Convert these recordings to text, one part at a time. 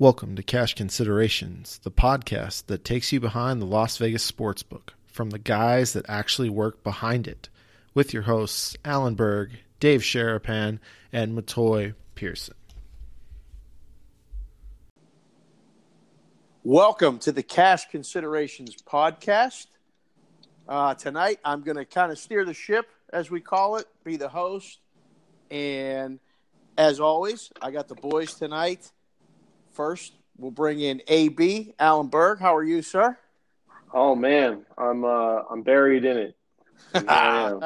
Welcome to Cash Considerations, the podcast that takes you behind the Las Vegas sportsbook from the guys that actually work behind it, with your hosts Alan Berg, Dave Sharapan, and Matoy Pearson. Welcome to the Cash Considerations podcast. Uh, tonight, I'm going to kind of steer the ship, as we call it, be the host. And as always, I got the boys tonight. First, we'll bring in AB Alan Berg. How are you, sir? Oh man, I'm uh, I'm buried in it. And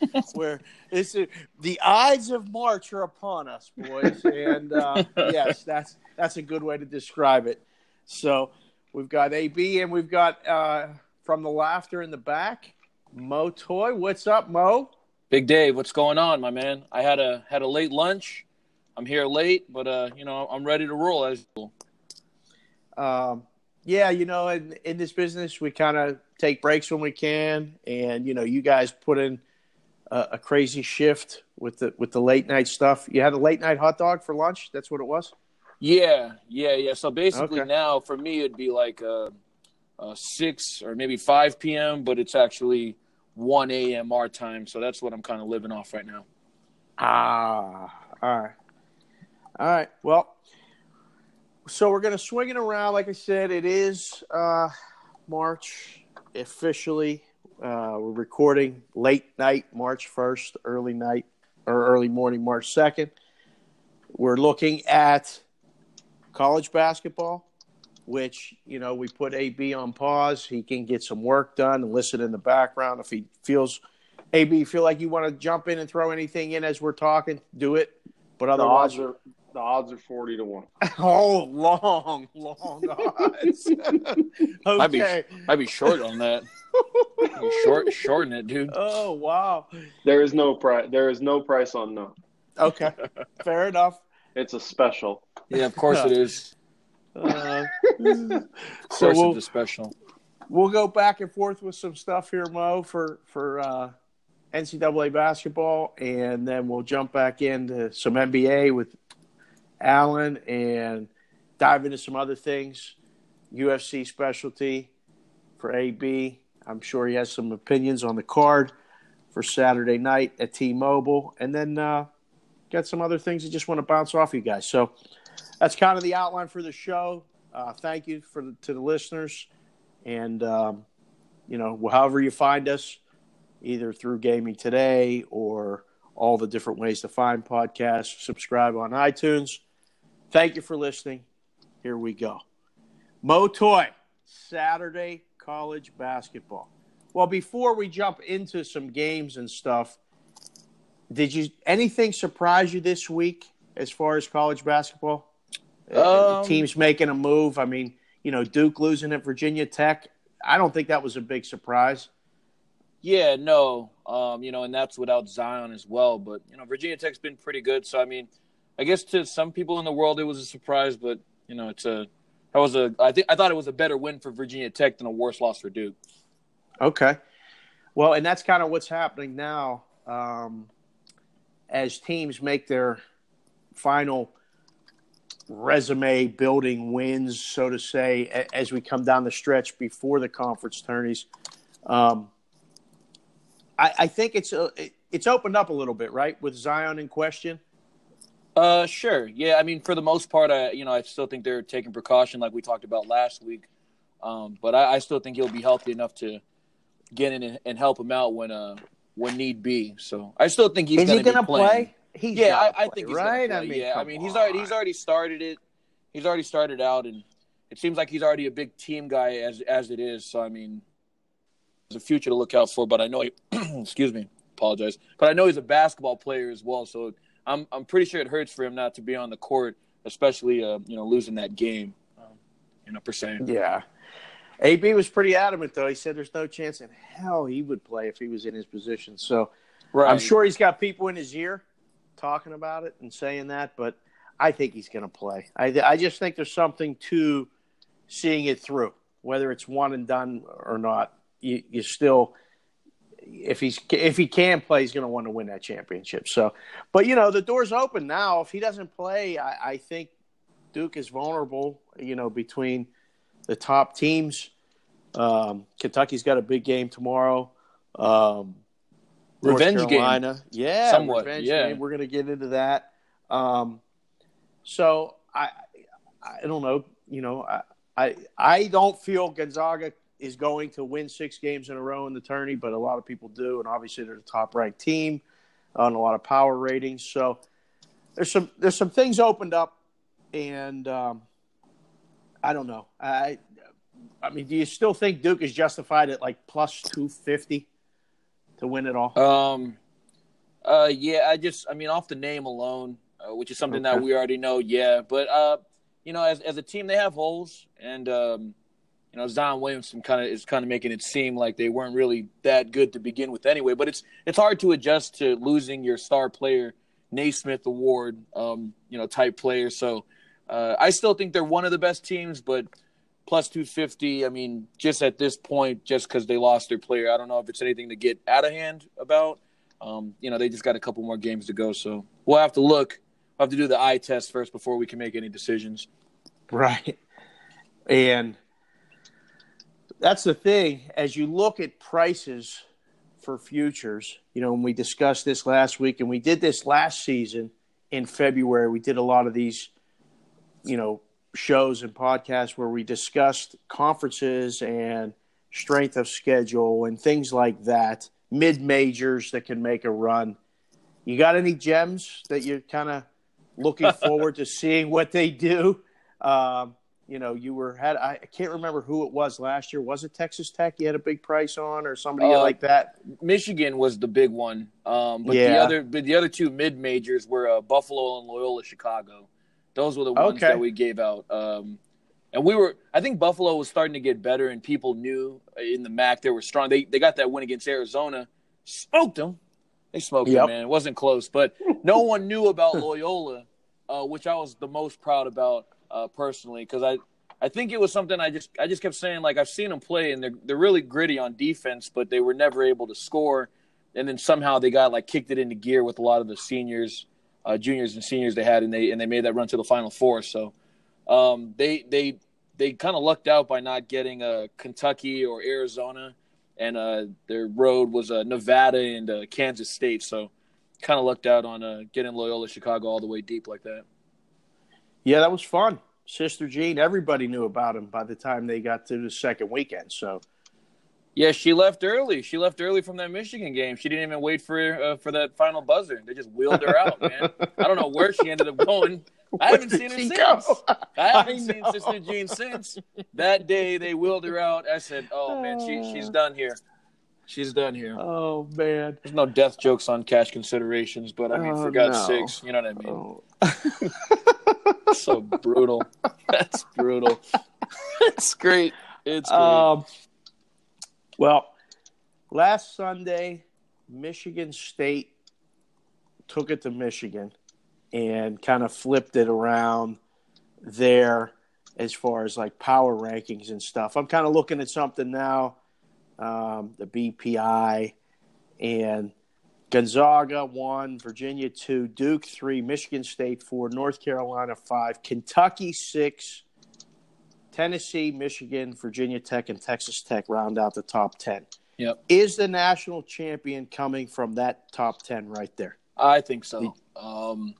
here Where it's the Ides of March are upon us, boys, and uh, yes, that's that's a good way to describe it. So we've got AB and we've got uh, from the laughter in the back, Mo Toy. What's up, Mo? Big Dave, what's going on, my man? I had a had a late lunch. I'm here late, but uh, you know, I'm ready to roll as usual. Um, yeah, you know, in in this business, we kind of take breaks when we can, and you know, you guys put in a, a crazy shift with the with the late night stuff. You had a late night hot dog for lunch. That's what it was. Yeah, yeah, yeah. So basically, Okay. now for me, it'd be like uh, uh, six or maybe five p.m., but it's actually one a.m. our time. So that's what I'm kind of living off right now. Ah, all right, all right. Well, so we're gonna swing it around. Like I said, it is uh, March officially. Uh, we're recording late night, March first, early night or early morning, March second. We're looking at college basketball, which you know we put AB on pause. He can get some work done and listen in the background if he feels. AB, you feel like you want to jump in and throw anything in as we're talking, do it. But The otherwise, odds are the odds are forty to one. oh, long, long odds. Might be okay. might be short on that. Might be short shorten it, dude. Oh wow. There is no price. There is no price on no. Okay. Fair enough. It's a special. Yeah, of course it is. Uh, Of so course we'll, it's a special. we'll go back and forth with some stuff here, Mo, for for uh, NCAA basketball, and then we'll jump back into some NBA with Alan and dive into some other things. UFC specialty for AB. I'm sure he has some opinions on the card for Saturday night at T-Mobile, and then uh, got some other things that just want to bounce off you guys. So that's kind of the outline for the show. Uh, thank you for the, to the listeners, and um, you know, however you find us, either through Gaming Today or all the different ways to find podcasts. Subscribe on iTunes. Thank you for listening. Here we go. Motoy, Saturday college basketball. Well, before we jump into some games and stuff, did you anything surprise you this week as far as college basketball? Uh, Um, teams making a move. I mean, you know, Duke losing at Virginia Tech. I don't think that was a big surprise. Yeah, no, um, you know, and that's without Zion as well. But you know, Virginia Tech's been pretty good. So I mean, I guess to some people in the world it was a surprise, but you know, it's a that was a I think I thought it was a better win for Virginia Tech than a worse loss for Duke. Okay. Well, and that's kind of what's happening now um, as teams make their final resume building wins, so to say, as we come down the stretch before the conference tourneys. Um, I, I think it's uh, it- it's opened up a little bit, right, with Zion in question. Uh, sure, yeah. I mean, for the most part, I you know I still think they're taking precaution, like we talked about last week. Um, but I, I still think he'll be healthy enough to get in and, and help him out when uh when need be. So I still think he's Is he going to going to play? He's yeah, I, I think he's right. Gonna play. I mean, yeah, I mean, he's already he's already started it. He's already started out, and it seems like he's already a big team guy as as it is. So I mean, there's a future to look out for. But I know, he, excuse me, apologize. But I know he's a basketball player as well. So I'm I'm pretty sure it hurts for him not to be on the court, especially uh, you know losing that game. Um, you know, per se. Yeah. AB was pretty adamant, though. He said there's no chance in hell he would play if he was in his position. So Right. I'm sure he's got people in his ear talking about it and saying that, but I think he's going to play. I, I just think there's something to seeing it through, whether it's one and done or not. You, you still, if he's if he can play, he's going to want to win that championship. So, but you know, the door's open now. If he doesn't play, I, I think Duke is vulnerable. You know, between the top teams. Um, Kentucky's got a big game tomorrow. Um, Revenge game. Yeah, Somewhat, revenge yeah. game. We're going to get into that. Um, so I, I don't know. You know, I, I, I don't feel Gonzaga is going to win six games in a row in the tourney, but a lot of people do, and obviously they're the top ranked team on a lot of power ratings. So there's some there's some things opened up, and um, I don't know. I I mean, do you still think Duke is justified at like plus two fifty to win it all? Um, uh, yeah, I just, I mean, off the name alone, uh, which is something that we already know. Yeah, but uh, you know, as as a team, they have holes, and um, you know, Zion Williamson kind of is kind of making it seem like they weren't really that good to begin with, anyway. But it's it's hard to adjust to losing your star player, Naismith Award, um, you know, type player. So uh, I still think they're one of the best teams, but plus 250 i mean just at this point just because they lost their player i don't know if it's anything to get out of hand about um, you know they just got a couple more games to go so we'll have to look we'll have to do the eye test first before we can make any decisions Right. And that's the thing. As you look at prices for futures, you know, when we discussed this last week, and we did this last season in February, we did a lot of these, you know, shows and podcasts where we discussed conferences and strength of schedule and things like that, mid majors that can make a run. You got any gems that you're kind of looking forward to seeing what they do? Um, you know, you were had I can't remember who it was last year. Was it Texas Tech? You had a big price on, or somebody Uh, like that. michigan was the big one um, but the other but the other two mid majors were uh, buffalo and loyola chicago those were the ones Okay. that we gave out um, and we were i think buffalo was starting to get better and people knew in the mac they were strong they, they got that win against arizona smoked them They smoked Yep. him, man. It wasn't close, but no one knew about Loyola, uh, which I was the most proud about uh, personally because I, I think it was something I just I just kept saying like I've seen them play and they're they're really gritty on defense, but they were never able to score, and then somehow they got like kicked it into gear with a lot of the seniors, uh, juniors and seniors they had, and they and they made that run to the Final Four. So um, they they they kind of lucked out by not getting uh, Kentucky or Arizona, and uh, their road was uh, Nevada and uh, Kansas State. So kind of lucked out on uh, getting Loyola Chicago all the way deep like that. Yeah, that was fun. Sister Jean, everybody knew about him by the time they got to the second weekend. So Yeah, she left early. She left early from that Michigan game. She didn't even wait for uh, for that final buzzer. They just wheeled her out, man. I don't know where she ended up going. I haven't seen her since. go? I haven't I seen. Sister Jean since that day. They wheeled her out. I said, "Oh man, she she's done here. She's done here." Oh man. There's no death jokes on cash considerations, but I mean, Oh, for God's no. sakes, you know what I mean? Oh. so brutal. That's brutal. it's great. It's great. Um, well, last Sunday, Michigan State took it to Michigan and kind of flipped it around there as far as like power rankings and stuff. I'm kind of looking at something now, um, the BPI and Gonzaga one, Virginia two, Duke three, Michigan State four, North Carolina five, Kentucky six, Tennessee, Michigan, Virginia Tech, and Texas Tech round out the top 10. Yep. Is the national champion coming from that top 10 right there? I think so. Um,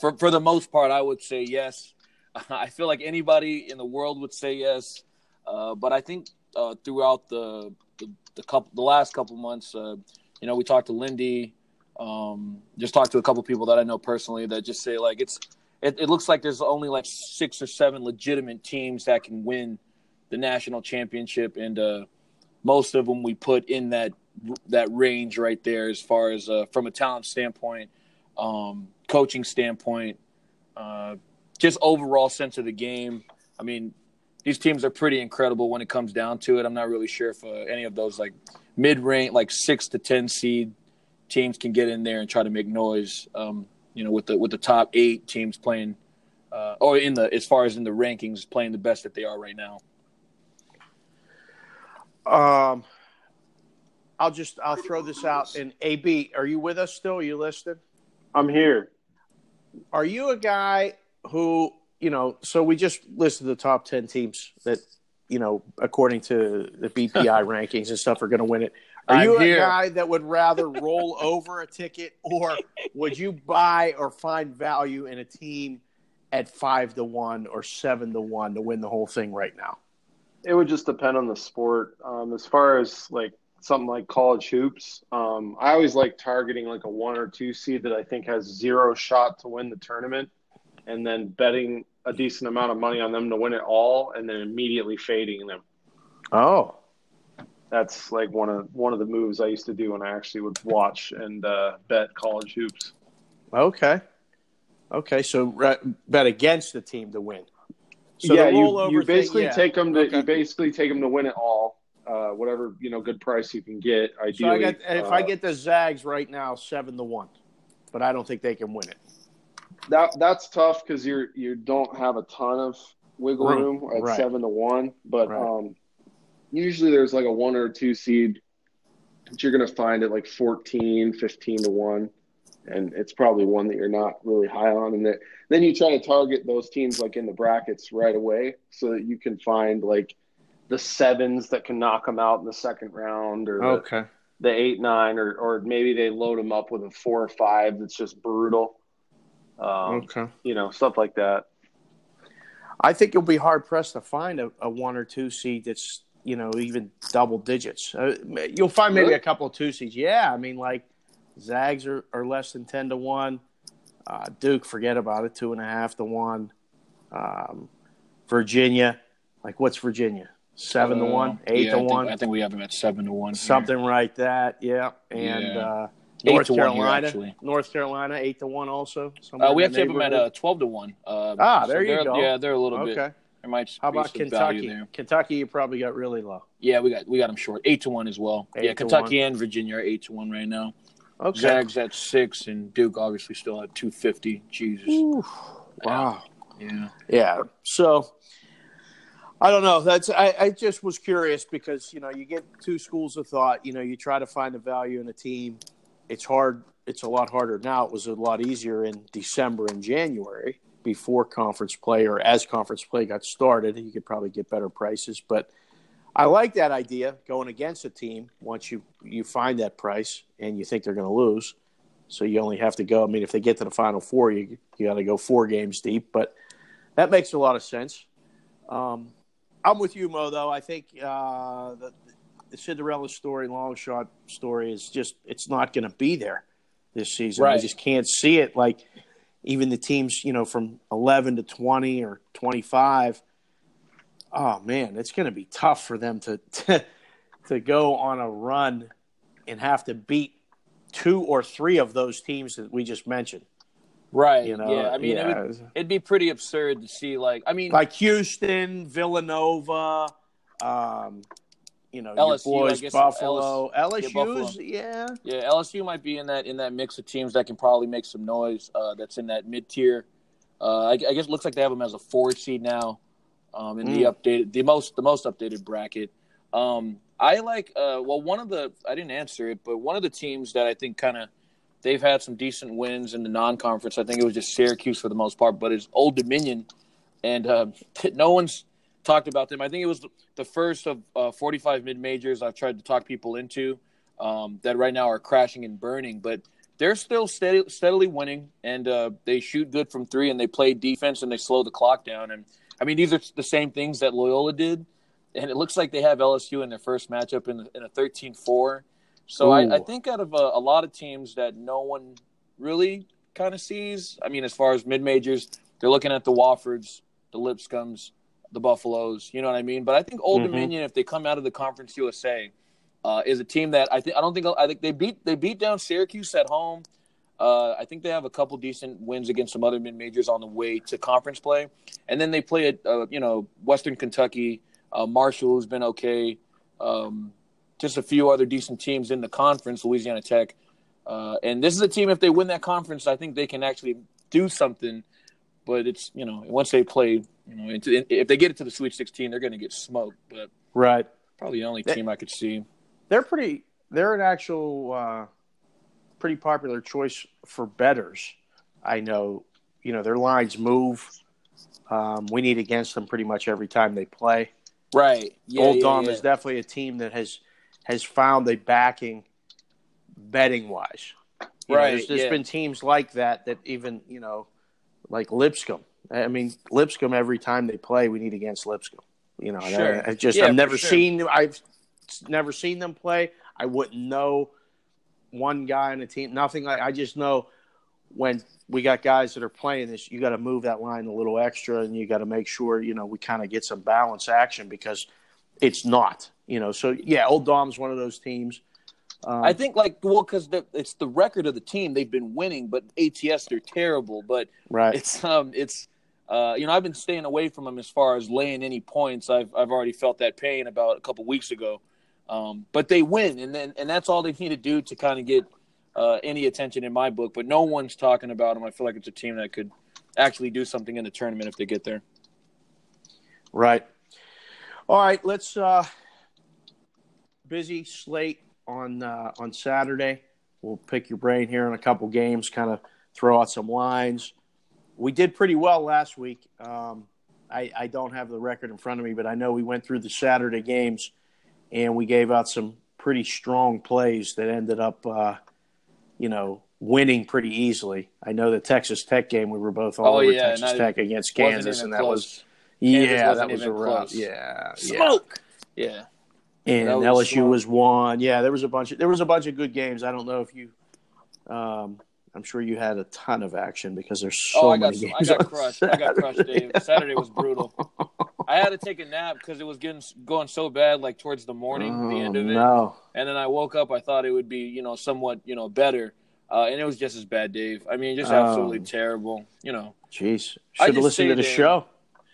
for for the most part, I would say yes. I feel like anybody in the world would say yes, uh, but I think uh, throughout the, the the couple the last couple months, uh, you know, we talked to Lindy, um, just talked to a couple people that I know personally that just say like it's it, it looks like there's only like six or seven legitimate teams that can win the national championship, and uh, most of them we put in that that range right there as far as uh, from a talent standpoint, um, coaching standpoint, uh, just overall sense of the game. I mean, these teams are pretty incredible when it comes down to it. I'm not really sure if uh, any of those like mid range, like six to ten seed teams can get in there and try to make noise. Um, you know, with the with the top eight teams playing, uh, or in the as far as in the rankings, playing the best that they are right now. Um, I'll just I'll throw this out. And AB, are you with us still? Are you listed? I'm here. Are you a guy who you know, so we just listed the top ten teams that you know, according to the BPI rankings and stuff, are going to win it. Are I'm you a here. guy that would rather roll over a ticket, or would you buy or find value in a team at five to one or seven to one to win the whole thing right now? It would just depend on the sport. Um, as far as like something like college hoops, um, I always like targeting like a one or two seed that I think has zero shot to win the tournament, and then betting a decent amount of money on them to win it all, and then immediately fading them. Oh, That's like one of one of the moves I used to do when I actually would watch and uh, bet college hoops. okay, okay. So re- bet against the team to win. So yeah, you, you thing, basically yeah. take them to Okay. you basically take them to win it all, uh, whatever you know, good price you can get. So I Ideally, got if uh, I get the Zags right now seven to one, but I don't think they can win it. That that's tough because you're you don't have a ton of wiggle Room, room at right. seven to one, but Right. um, usually there's like a one or two seed that you're gonna find at like 14, 15 to one, and it's probably one that you're not really high on, and that then you try to target those teams like in the brackets right away so that you can find like the sevens that can knock them out in the second round or the, Okay. the eight nine or or maybe they load them up with a four or five that's just brutal. Um, Okay. you know, stuff like that. I think you'll be hard pressed to find a, a one or two seed that's you know even double digits. Uh, you'll find maybe Really? a couple of two seeds. Yeah, I mean like Zags are, are less than ten to one. Uh, Duke, forget about it, two and a half to one. Um, Virginia, like what's Virginia? Seven to Uh, one, eight yeah, to I think- one, I think we have them at seven to one. here. something like that. Yeah, and Yeah. Eight North one Carolina, actually. North Carolina, eight to one also. Uh, we in have to have them at uh, twelve to one. Uh, Ah, there you they're- go. Yeah, they're a little okay. bit. There might How about Kentucky? Kentucky, you probably got really low. Yeah, we got we got them short. Eight to one as well. Eight yeah, Kentucky and Virginia are eight to one right now. Okay. Zags at six, and Duke obviously still at two fifty. Jesus. Oof. Wow. Yeah. Yeah. So I don't know. That's I, I just was curious because you know you get two schools of thought. You know you try to find the value in a team. It's hard. It's a lot harder now. It was a lot easier in December and January before conference play or as conference play got started. You could probably get better prices, but I like that idea going against a team once you you find that price and you think they're going to lose. So you only have to go. I mean, if they get to the final four, you you got to go four games deep. But that makes a lot of sense. Um, I'm with you, Mo. Though I think uh, the, the Cinderella story, long shot story, is just it's not going to be there this season. I just can't see it. Like even the teams, you know, from 11 to 20 or 25. Oh man, it's going to be tough for them to, to to go on a run and have to beat two or three of those teams that we just mentioned. Right. You know, yeah. I mean, It would, it'd be pretty absurd to see. Like, I mean, like Houston, Villanova, um, you know, LSU, boys, I guess Buffalo, yeah, LSU's, Buffalo. yeah, Yeah, LSU might be in that in that mix of teams that can probably make some noise. Uh, that's in that mid tier. Uh, I, I guess it looks like they have them as a four seed now, um, in the Mm. updated the most the most updated bracket. Um, I like uh, well one of the I didn't answer it, but one of the teams that I think kind of they've had some decent wins in the non conference. I think it was just Syracuse for the most part, but it's Old Dominion, and uh, no one's talked about them. I think it was the first of uh, 45 mid majors I've tried to talk people into um, that right now are crashing and burning, but they're still steady, steadily winning, and uh, they shoot good from three, and they play defense, and they slow the clock down. And I mean, these are the same things that Loyola did, and it looks like they have LSU in their first matchup in, in a 13-4. So I, I think out of a, a lot of teams that no one really kind of sees, I mean, as far as mid majors, they're looking at the Woffords, the Lipscombs, the Buffaloes. You know what I mean? But I think Old Mhm. Dominion, if they come out of the Conference USA, uh, is a team that I think I don't think I think they beat they beat down Syracuse at home. Uh, I think they have a couple decent wins against some other mid majors on the way to conference play, and then they play at uh, you know Western Kentucky, uh, Marshall who's been okay, um, just a few other decent teams in the conference, Louisiana Tech, uh, and this is a team if they win that conference, I think they can actually do something. But it's you know once they play, you know into, if they get it to the Sweet Sixteen, they're going to get smoked. But right. probably the only team I could see. They're pretty. They're an actual uh, pretty popular choice for betters. I know. You know their lines move. Um, we need against them pretty much every time they play. Right. Yeah, Old yeah, Dom yeah. is definitely a team that has has found a backing betting wise. You know, Right, there's there's yeah. been teams like that that even you know, like Lipscomb. I mean, Lipscomb every time they play, we need against Lipscomb. You know, Sure. I, I just Yeah, I've never sure. seen I've never seen them play. I wouldn't know one guy on a team. Nothing like I just know when we got guys that are playing this, you got to move that line a little extra, and you got to make sure you know we kind of get some balance action because it's not. You know, so yeah, Old Dom's one of those teams. Um, I think like well because it's the record of the team they've been winning, but ATS they're terrible. But right. it's um it's uh you know I've been staying away from them as far as laying any points. I've I've already felt that pain about a couple weeks ago. Um, but they win, and then and that's all they need to do to kind of get uh, any attention in my book. But no one's talking about them. I feel like it's a team that could actually do something in the tournament if they get there. Right. All right, let's uh busy slate on uh on Saturday. We'll pick your brain here on a couple games, kind of throw out some lines. We did pretty well last week. Um I, I don't have the record in front of me, but I know we went through the Saturday games and we gave out some pretty strong plays that ended up uh you know winning pretty easily. I know the Texas Tech game we were both all Oh, over yeah, Texas Tech against Kansas and that close. was yeah, that was a rough. Yeah, yeah. smoke. Yeah. And That was LSU smoke. was one. Yeah, there was a bunch of there was a bunch of good games. I don't know if you, um, I'm sure you had a ton of action because there's so oh, I got many games. I got crushed. I got crushed, Dave. Saturday was brutal. I had to take a nap because it was getting going so bad, like towards the morning, the Oh, end of it. No, And then I woke up. I thought it would be, you know, somewhat, you know, better, uh, and it was just as bad, Dave. I mean, just absolutely Oh. terrible. You know. jeez, should have listened to the in. show.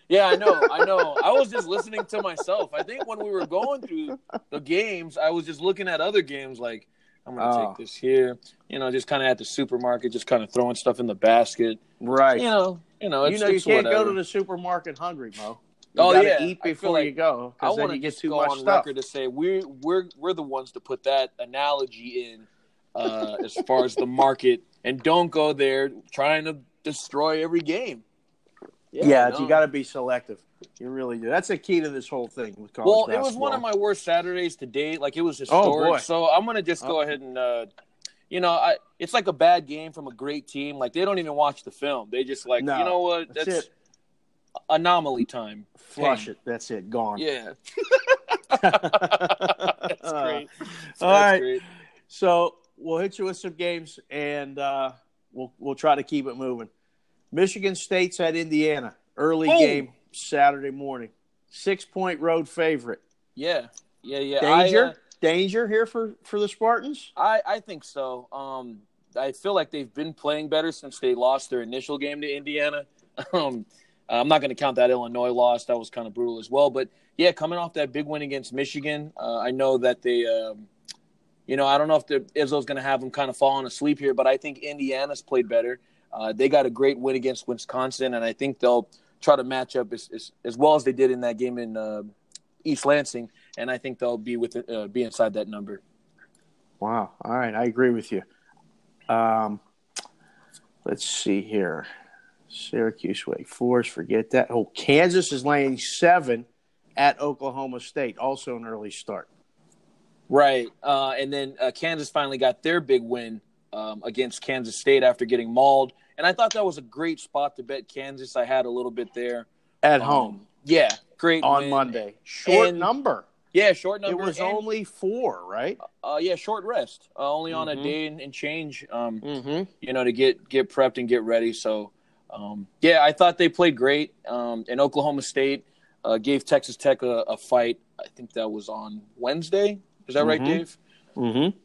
Yeah, I know. I know. I was just listening to myself. I think when we were going through the games, I was just looking at other games like. I'm gonna Oh. take this here, you know, just kind of at the supermarket, just kind of throwing stuff in the basket. Right. You know, you know, you know, you it's can't whatever. go to the supermarket hungry, Mo. You Oh, yeah. eat before like you go I want to get too go much on stuff. record to say we're we're we're the ones to put that analogy in uh, as far as the market, and don't go there trying to destroy every game. Yeah, no. you got to be selective. You really do. That's the key to this whole thing with college Well, it was one of my worst Saturdays to date. Like it was Oh, historic. boy. so I'm gonna just go Oh. ahead and, uh, you know, I it's like a bad game from a great team. Like they don't even watch the film. They just like, No, you know what? that's That's, it. anomaly time. Flush Pain. it. That's it. Gone. Yeah, that's Uh, great. all That's right. great. So we'll hit you with some games, and uh, we'll we'll try to keep it moving. Michigan State's at Indiana. Early Boom. game Saturday morning. Six point road favorite. Yeah, yeah, yeah. Danger, I, uh, danger here for for the Spartans. I, I think so. Um, I feel like they've been playing better since they lost their initial game to Indiana. Um, I'm not going to count that Illinois loss; that was kind of brutal as well. But yeah, coming off that big win against Michigan, uh, I know that they, um, you know, I don't know if the Izzo's going to have them kind of falling asleep here, but I think Indiana's played better. Uh, they got a great win against Wisconsin, and I think they'll try to match up as as, as well as they did in that game in uh, East Lansing, and I think they'll be with uh, be inside that number. Wow. All right, I agree with you. Um, let's see here. Syracuse Wake Forest, forget that. Oh, Kansas is laying seven at Oklahoma State, also an early start. Right. Uh, and then uh, Kansas finally got their big win um, against Kansas State after getting mauled. And I thought that was a great spot to bet Kansas. I had a little bit there. At Um, home Yeah. Great on win. Monday. Short And- number. Yeah, short number. it was and, only four, right? uh, yeah, short rest. Uh, only on Mhm. a day and, and change. Um, Mm-hmm. you know, to get get prepped and get ready. So, um, yeah, I thought they played great. Um, and Oklahoma State uh, gave Texas Tech a, a fight. I think that was on Wednesday. Is that right, Mhm. Dave? Mm-hmm.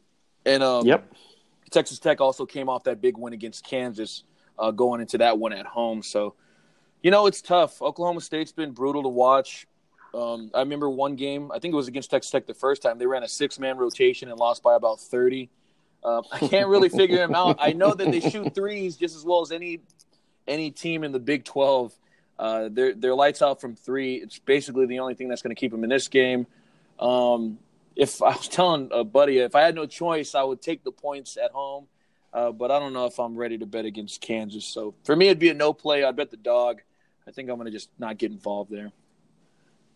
And um, Yep. Texas Tech also came off that big win against Kansas, uh, going into that one at home. So, you know, it's tough. Oklahoma State's been brutal to watch. Um, I remember one game, I think it was against Texas Tech the first time. They ran a six man rotation and lost by about 30. Uh, I can't really figure them out. I know that they shoot threes just as well as any any team in the Big 12. Uh, they're, they're lights out from three. It's basically the only thing that's going to keep them in this game. Um, if I was telling a buddy, if I had no choice, I would take the points at home. Uh, but I don't know if I'm ready to bet against Kansas. So for me, it'd be a no play. I'd bet the dog. I think I'm going to just not get involved there.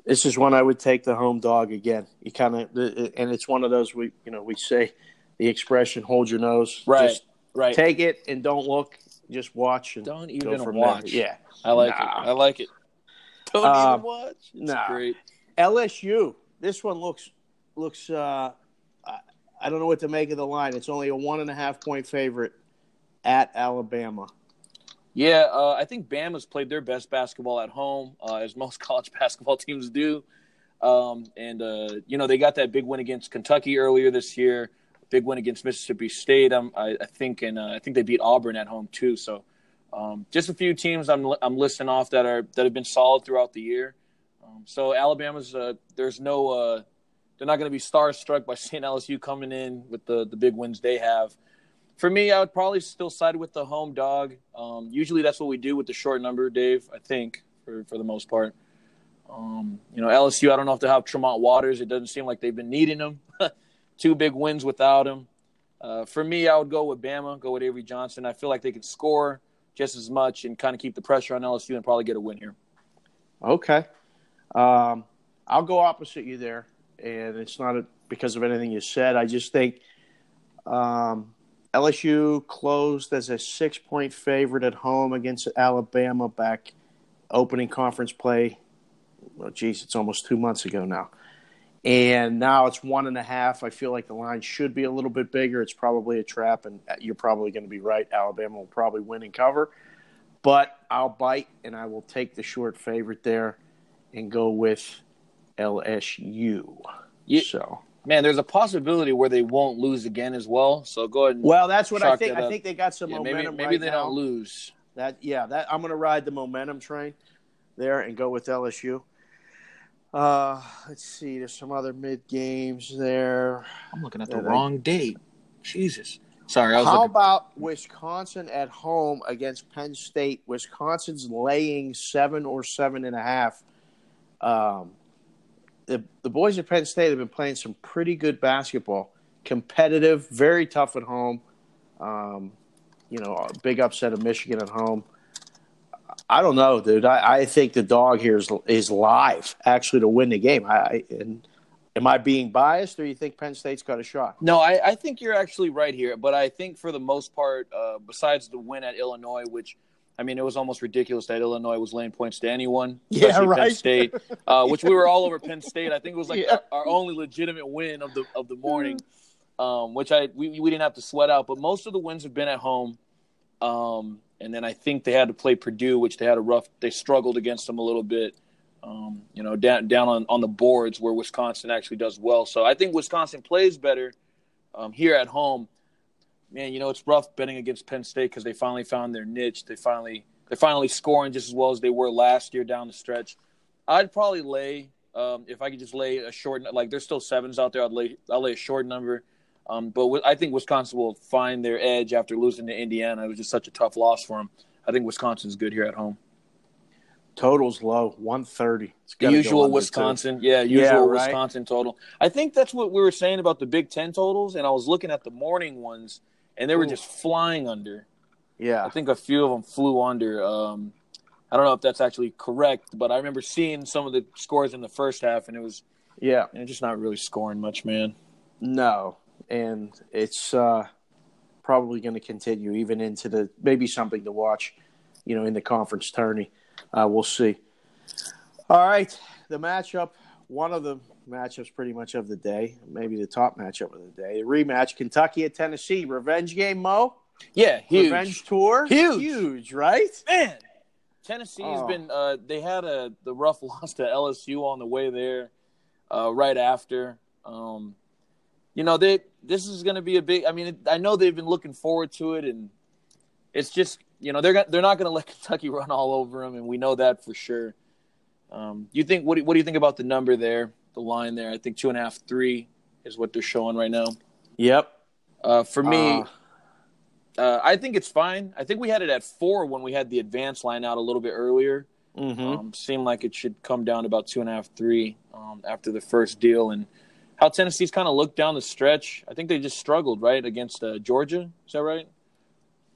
This is one I would take the home dog again. You kind of, and it's one of those we, you know, we say the expression "hold your nose." Right, Just right. take it and don't look. Just watch and Don't even watch. there. Yeah. I like Nah. it. I like it. Don't Uh, even watch. It's nah. great. LSU. This one looks looks. uh I, don't know what to make of the line. It's only a one and a half point favorite at Alabama. Yeah, uh, I think Bama's played their best basketball at home, uh, as most college basketball teams do. Um, and uh, you know they got that big win against Kentucky earlier this year, big win against Mississippi State. Um, I, I think, and uh, I think they beat Auburn at home too. So um, just a few teams I'm I'm listing off that are that have been solid throughout the year. Um, so Alabama's uh, there's no uh, they're not going to be starstruck by seeing LSU coming in with the the big wins they have. For me, I would probably still side with the home dog. Um, usually, that's what we do with the short number, Dave. I think for for the most part. Um, you know, LSU. I don't know if they have Tremont Waters. It doesn't seem like they've been needing him. Two big wins without him. Uh, for me, I would go with Bama. Go with Avery Johnson. I feel like they can score just as much and kind of keep the pressure on LSU and probably get a win here. Okay. Um, I'll go opposite you there, and it's not a, because of anything you said. I just think um, LSU closed as a six point favorite at home against Alabama back opening conference play. Well, geez, it's almost two months ago now. And now it's one and a half. I feel like the line should be a little bit bigger. It's probably a trap, and you're probably going to be right. Alabama will probably win and cover. But I'll bite, and I will take the short favorite there and go with LSU. Yeah. So, Man, there's a possibility where they won't lose again as well. So go ahead. And, well, that's what I think. I think they got some yeah, momentum. maybe maybe right they now. don't lose. That yeah, that I'm going to ride the momentum train there and go with LSU. Uh, let's see. There's some other mid games there. I'm looking at the wrong date. Jesus. Sorry, I was How looking. about Wisconsin at home against Penn State? Wisconsin's laying seven or seven and a half. Um, the the boys at Penn State have been playing some pretty good basketball, competitive, very tough at home. Um, you know, big upset of Michigan at home. I don't know, dude. I, I think the dog here is is live actually to win the game. I, I and am I being biased, or you think Penn State's got a shot? No, I, I think you're actually right here. But I think for the most part, uh, besides the win at Illinois, which I mean, it was almost ridiculous that Illinois was laying points to anyone, Yeah, especially Penn right. State, uh, which we were all over Penn State. I think it was like Yeah. our, our only legitimate win of the of the morning, um, which I we, we didn't have to sweat out. But most of the wins have been at home, um, and then I think they had to play Purdue, which they had a rough. They struggled against them a little bit. Um, you know, down down on, on the boards where Wisconsin actually does well. So I think Wisconsin plays better um, here at home. Man, you know it's rough betting against Penn State because they finally found their niche. They finally they're finally scoring just as well as they were last year down the stretch. I'd probably lay um, if I could just lay a short like there's still sevens out there. I'd lay I'll lay a short number. Um, but wi- I think Wisconsin will find their edge after losing to Indiana. It was just such a tough loss for them. I think Wisconsin's good here at home. Total's low, one thirty. The usual Wisconsin, yeah, usual Yeah, right. Wisconsin total. I think that's what we were saying about the Big Ten totals, and I was looking at the morning ones, and they were Ooh. just flying under. Yeah, I think a few of them flew under. Um, I don't know if that's actually correct, but I remember seeing some of the scores in the first half, and it was yeah, know, just not really scoring much, man. no, and it's uh, probably going to continue even into the maybe something to watch, you know, in the conference tourney. Uh, we'll see. All right, the matchup, one of the matchups pretty much of the day, maybe the top matchup of the day, the rematch: Kentucky at Tennessee, revenge game, Mo, Yeah, huge. revenge tour, Huge. huge, right? man. Tennessee has Oh. been. Uh, they had a the rough loss to LSU on the way there, uh, right after. Um, you know, they this is going to be a big. I mean, I know they've been looking forward to it, and it's just you know they're they're not going to let Kentucky run all over them, and we know that for sure. Um, you think what? Do, what do you think about the number there? The line there, I think two and a half, three is what they're showing right now. Yep. Uh, for me, Uh, uh, I think it's fine. I think we had it at four when we had the advance line out a little bit earlier. mhm. Um, seemed like it should come down to about two and a half, three um, after the first deal. And how Tennessee's kind of looked down the stretch. I think they just struggled right against uh, Georgia. Is that right?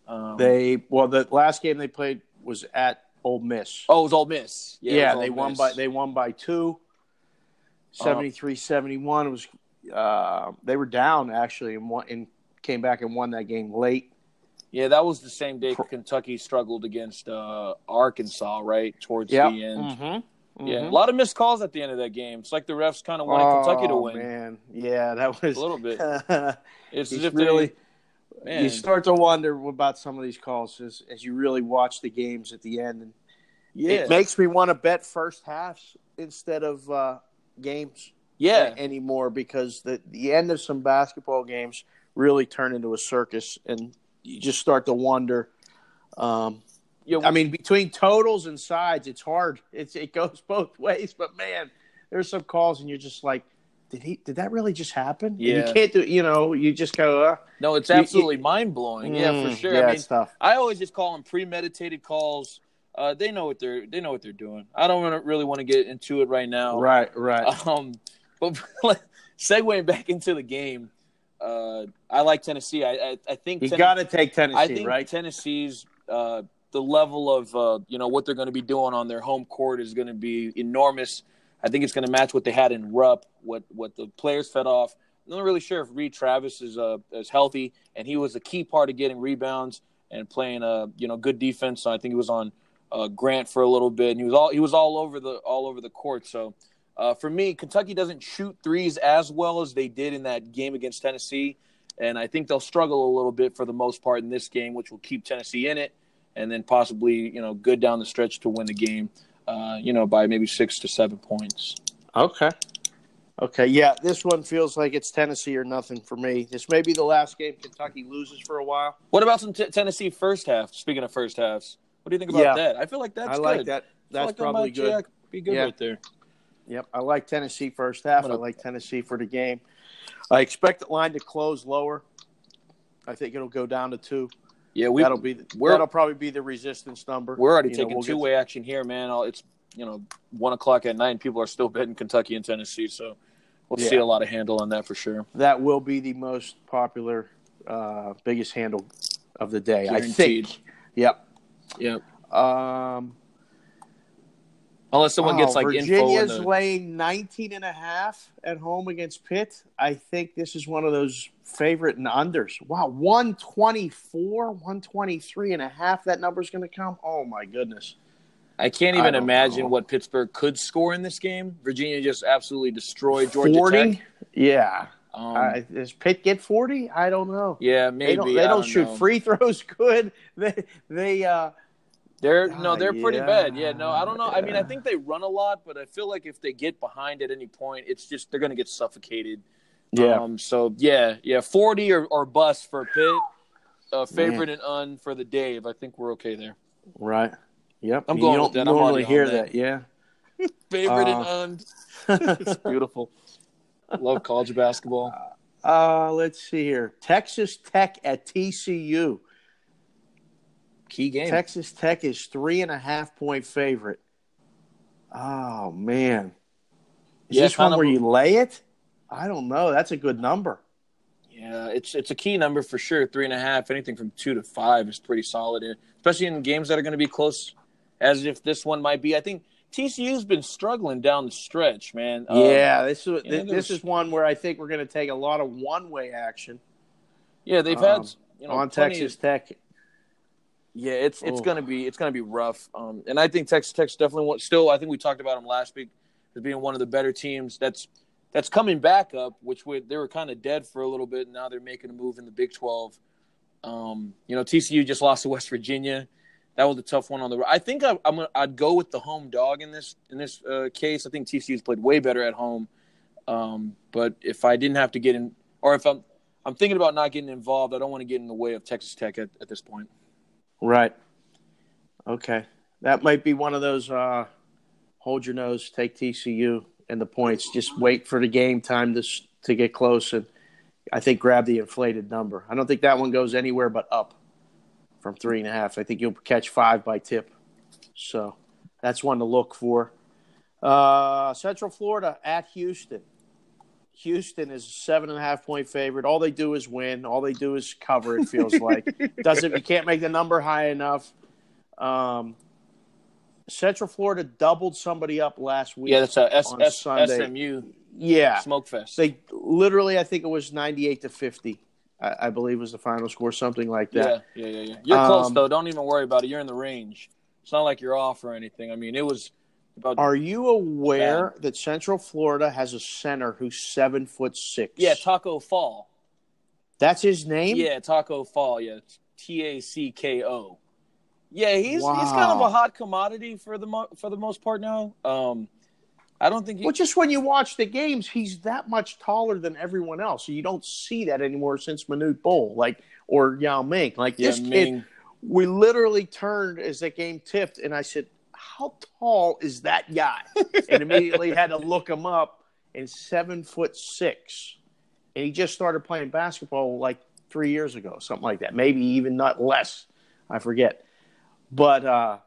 Um, They well, the last game they played was at Ole Miss. Oh, it was Ole Miss. Yeah, Yeah, was they Ole won by they won by two. 73-71 was uh, they were down actually and won, and came back and won that game late. Yeah, that was the same day Kentucky struggled against uh, Arkansas, right towards Yep. the end. Mm-hmm. Yeah, a lot of missed calls at the end of that game. It's like the refs kind of wanted Kentucky to win Oh, Man, yeah, that was a little bit. It's as It's if really. they, man, You start to wonder about some of these calls as, as you really watch the games at the end, and yeah, it makes me want to bet first halves instead of uh, games yeah, anymore because the the end of some basketball games really turn into a circus, and you just start to wonder. Um, yeah. I mean, between totals and sides, it's hard. It's it goes both ways, but man, there's some calls, and you're just like, did he? Did that really just happen? And Yeah. you can't do. You know, you just go. Uh, no, it's absolutely mind blowing. Yeah, for mm, sure. Yeah, I mean, it's tough. I always just call them premeditated calls. Uh, they know what they're they know what they're doing. I don't wanna- really want to get into it right now. Right, right. Um, but segueing back into the game, uh, I like Tennessee. I I, I think You got to take Tennessee, I think right? Tennessee's uh, the level of uh, you know what they're going to be doing on their home court is going to be enormous. I think it's going to match what they had in Rupp, what what the players fed off. I'm not really sure if Reid Travis is uh, is healthy, and he was a key part of getting rebounds and playing uh you know good defense. So I think he was on uh, Grant for a little bit, and he was all he was all over the all over the court. So uh, for me, Kentucky doesn't shoot threes as well as they did in that game against Tennessee, and I think they'll struggle a little bit for the most part in this game, which will keep Tennessee in it, and then possibly you know good down the stretch to win the game, uh, you know by maybe six to seven points. Okay. Okay. Yeah, this one feels like it's Tennessee or nothing for me. This may be the last game Kentucky loses for a while. What about some t- Tennessee first half? Speaking of first halves, what do you think about Yeah. that? I feel like that's I like good. that. I That's like that probably might, good. yeah, be good Yeah. right there. Yep, I like Tennessee first half. I like Tennessee for the game. I expect the line to close lower. I think it'll go down to two. Yeah, we that'll be that'll probably be the resistance number. We're already You taking we'll two way action here, man. It's you know one o'clock at night. People are still betting Kentucky and Tennessee, so we'll see a lot of handle on that for sure. That will be the most popular, uh, biggest handle of the day. I Guaranteed. think. Yep. Yep. Um, Unless someone wow, gets like info. Virginia's the, laying 19 and a half at home against Pitt. I think this is one of those favorite and unders. Wow, 124, 123 and a half. That number's going to come. Oh, my goodness. I can't even don't imagine know. what Pittsburgh could score in this game. Virginia just absolutely destroyed Georgia 40? Tech. Yeah. Um, Uh, does Pitt get 40? I don't know. yeah, maybe They don't, they don't shoot know. free throws good. They, they, uh, They're Ah, no, they're pretty yeah. bad. Yeah, no, I don't know. I mean, I think they run a lot, but I feel like if they get behind at any point, it's just they're going to get suffocated. Yeah. Um, so yeah, yeah, forty or, or bust for Pitt. Uh, favorite and un for the Dave. I think we're okay there. right. Yep. I'm going you don't with that. I'm normally already hear that. that. Yeah. Favorite Uh, and un. It's beautiful. Love college basketball. Uh, let's see here. Texas Tech at TCU. Key game. Texas Tech is three and a half point favorite. Oh man, is Yeah, this one of where you lay it? I don't know. That's a good number. Yeah, it's it's a key number for sure. Three and a half. Anything from two to five is pretty solid, especially in games that are going to be close. As if this one might be. I think TCU's been struggling down the stretch, man. Uh, yeah, this is yeah, this, is one where I think we're going to take a lot of one way action yeah, they've Um, had you know on Texas of- Tech. Yeah, it's it's Oh. gonna be it's gonna be rough. Um, and I think Texas Tech's definitely one, still. I think we talked about them last week as being one of the better teams. That's that's coming back up, which would they were kind of dead for a little bit. And now they're making a move in the Big Twelve. Um, you know, TCU just lost to West Virginia. That was a tough one on the. road. I think I, I'm gonna, I'd go with the home dog in this in this uh, case. I think TCU's played way better at home. Um, but if I didn't have to get in, or if I'm I'm thinking about not getting involved, I don't want to get in the way of Texas Tech at, at this point. Right. Okay, that might be one of those. Uh, hold your nose, take TCU and the points. Just wait for the game time to to get close, and I think grab the inflated number. I don't think that one goes anywhere but up from three and a half. I think you'll catch five by tip. So that's one to look for. Uh, Central Florida at Houston. Houston is a seven and a half point favorite. All they do is win. All they do is cover. It feels like doesn't you can't make the number high enough. Um, Central Florida doubled somebody up last week. Yeah, that's a S- on S- Sunday. SMU yeah. smoke fest. They literally, I think it was 98 to 50, I, I believe was the final score, something like that. yeah, yeah, yeah, yeah. You're close Um, though. Don't even worry about it. You're in the range. It's not like you're off or anything. I mean, it was about Are you aware that Central Florida has a center who's seven foot six? yeah Tacko Fall. That's his name? Yeah, Tacko Fall. Yeah, T A C K O. Yeah, he's he's kind of a hot commodity for the mo- for the most part now. Um, I don't think he, Well, just when you watch the games, he's that much taller than everyone else. So you don't see that anymore since Manute Bol, like or Yao Ming. Like yeah, this kid, Ming. we literally turned as that game tipped, and I said, "How tall is that guy?" and immediately had to look him up, and seven foot six, and he just started playing basketball like three years ago, something like that, maybe even not less. I forget, but uh,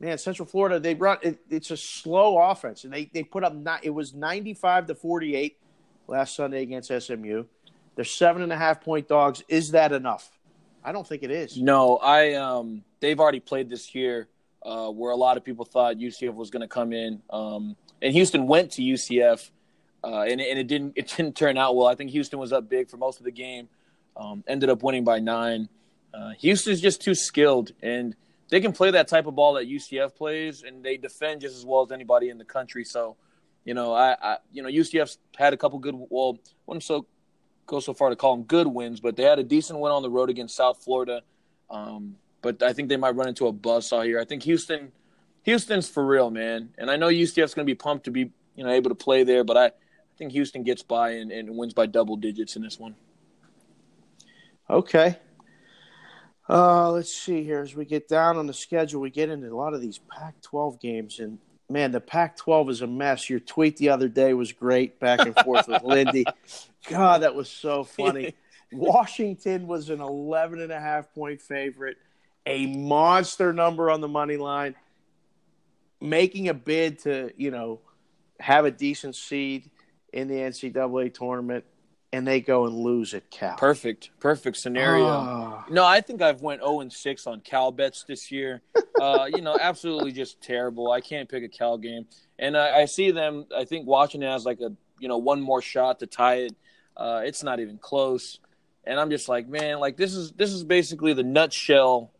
man, Central Florida they run it, it's a slow offense, and they they put up ni- it was ninety five to forty eight last Sunday against SMU. They're seven and a half point dogs. Is that enough? I don't think it is. No, I um they've already played this year uh, where a lot of people thought UCF was going to come in, um, and Houston went to UCF, uh, and, and it didn't it didn't turn out well. I think Houston was up big for most of the game, um, ended up winning by nine. Uh, Houston's just too skilled, and they can play that type of ball that UCF plays, and they defend just as well as anybody in the country. So, you know, I, I you know UCF's had a couple good well, wouldn't so go so far to call them good wins, but they had a decent win on the road against South Florida. Um, but I think they might run into a buzzsaw here. I think Houston, Houston's for real, man. And I know UCF's going to be pumped to be you know able to play there, but I, I think Houston gets by and, and wins by double digits in this one. Okay. Uh, let's see here. As we get down on the schedule, we get into a lot of these Pac 12 games. And man, the Pac 12 is a mess. Your tweet the other day was great, back and forth with Lindy. God, that was so funny. Washington was an 11 and a half point favorite, a monster number on the money line, making a bid to, you know, have a decent seed in the NCAA tournament, and they go and lose at Cal. Perfect, perfect scenario. Ah. No, I think I've went 0 and 6 on Cal bets this year. Uh, you know, absolutely just terrible. I can't pick a Cal game, and I, I see them. I think watching it as like a you know one more shot to tie it. Uh, it's not even close, and I'm just like, man, like this is this is basically the nutshell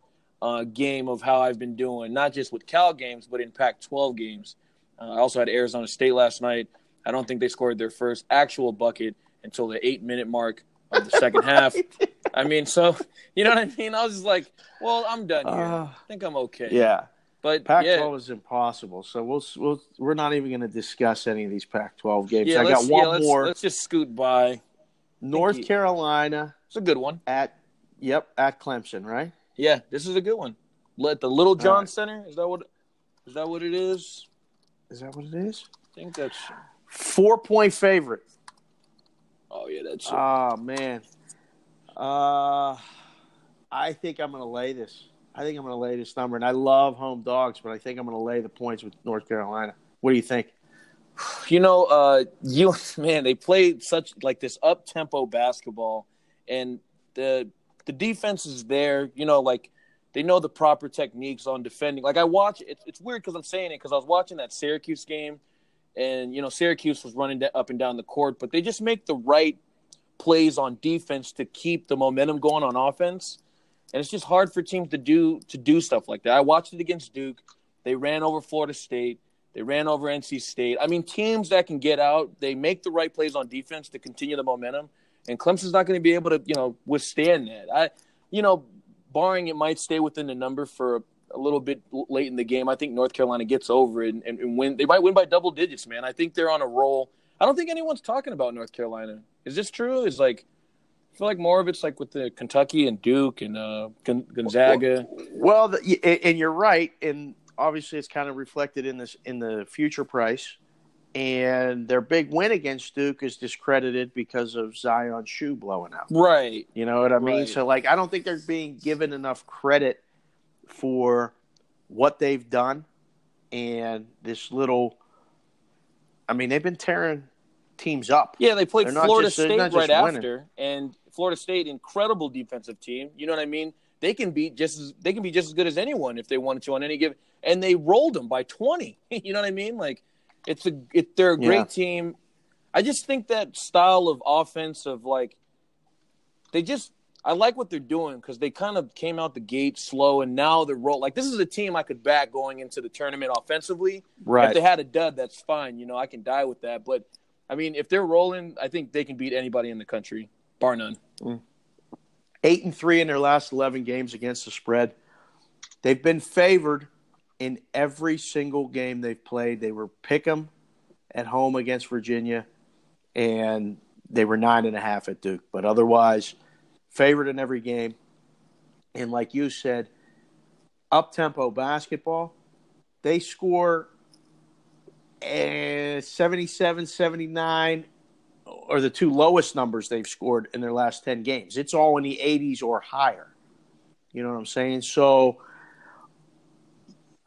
uh, game of how I've been doing, not just with Cal games, but in Pac-12 games. Uh, I also had Arizona State last night. I don't think they scored their first actual bucket until the eight minute mark of the second half. I mean, so you know what I mean? I was just like, well, I'm done here. Uh, I think I'm okay. yeah. but Pac-12 yeah, is impossible. So we'll, we'll we're not even going to discuss any of these Pac-12 games. yeah. I got one yeah, let's, more. Let's just scoot by. North Carolina It's a good one. at yep at Clemson, right? Yeah, this is a good one. Let the Little John right. Center. Is that what? Is that what it is? Is that what it is? I think that's. Four point favorite. Oh yeah, that's. Oh man. Uh, I think I'm going to lay this. I think I'm going to lay this number, and I love home dogs, but I think I'm going to lay the points with North Carolina. What do you think? You know, uh, you man, they played such like this up tempo basketball, and the the defense is there. You know, like they know the proper techniques on defending. Like I watch, it's it's weird because I'm saying it because I was watching that Syracuse game, and you know Syracuse was running up and down the court, but they just make the right plays on defense to keep the momentum going on offense, and it's just hard for teams to do to do stuff like that. I watched it against Duke. They ran over Florida State. They ran over NC State. I mean, teams that can get out, they make the right plays on defense to continue the momentum. And Clemson's not going to be able to, you know, withstand that. I, you know, barring it might stay within the number for a, little bit late in the game. I think North Carolina gets over it and, and, and win. They might win by double digits, man. I think they're on a roll. I don't think anyone's talking about North Carolina. Is this true? Is like, I feel like more of it's like with the Kentucky and Duke and uh, Gonzaga. Well, the, and you're right, and obviously it's kind of reflected in this in the future price. And their big win against Duke is discredited because of Zion's shoe blowing out. Right. You know what I mean? Right. So, like, I don't think they're being given enough credit for what they've done and this little. I mean, they've been tearing teams up. Yeah, they played Florida just- State right after, and Florida State, incredible defensive team. You know what I mean? they can beat just as they can be just as good as anyone if they wanted to on any given. And they rolled them by twenty. you know what I mean? Like it's a it, they're a great Yeah. team. I just think that style of offense of like they just I like what they're doing because they kind of came out the gate slow and now they're roll like this is a team I could back going into the tournament offensively. Right. If they had a dud, that's fine. You know, I can die with that. But I mean, if they're rolling, I think they can beat anybody in the country, bar none. Mm. eight and three in their last eleven games against the spread. They've been favored in every single game they've played. They were pick 'em at home against Virginia, and they were nine and a half at Duke. But otherwise, favored in every game. And like you said, up tempo basketball. They score eh, 77, 79, are the two lowest numbers they've scored in their last 10 games. It's all in the 80s or higher. You know what I'm saying? So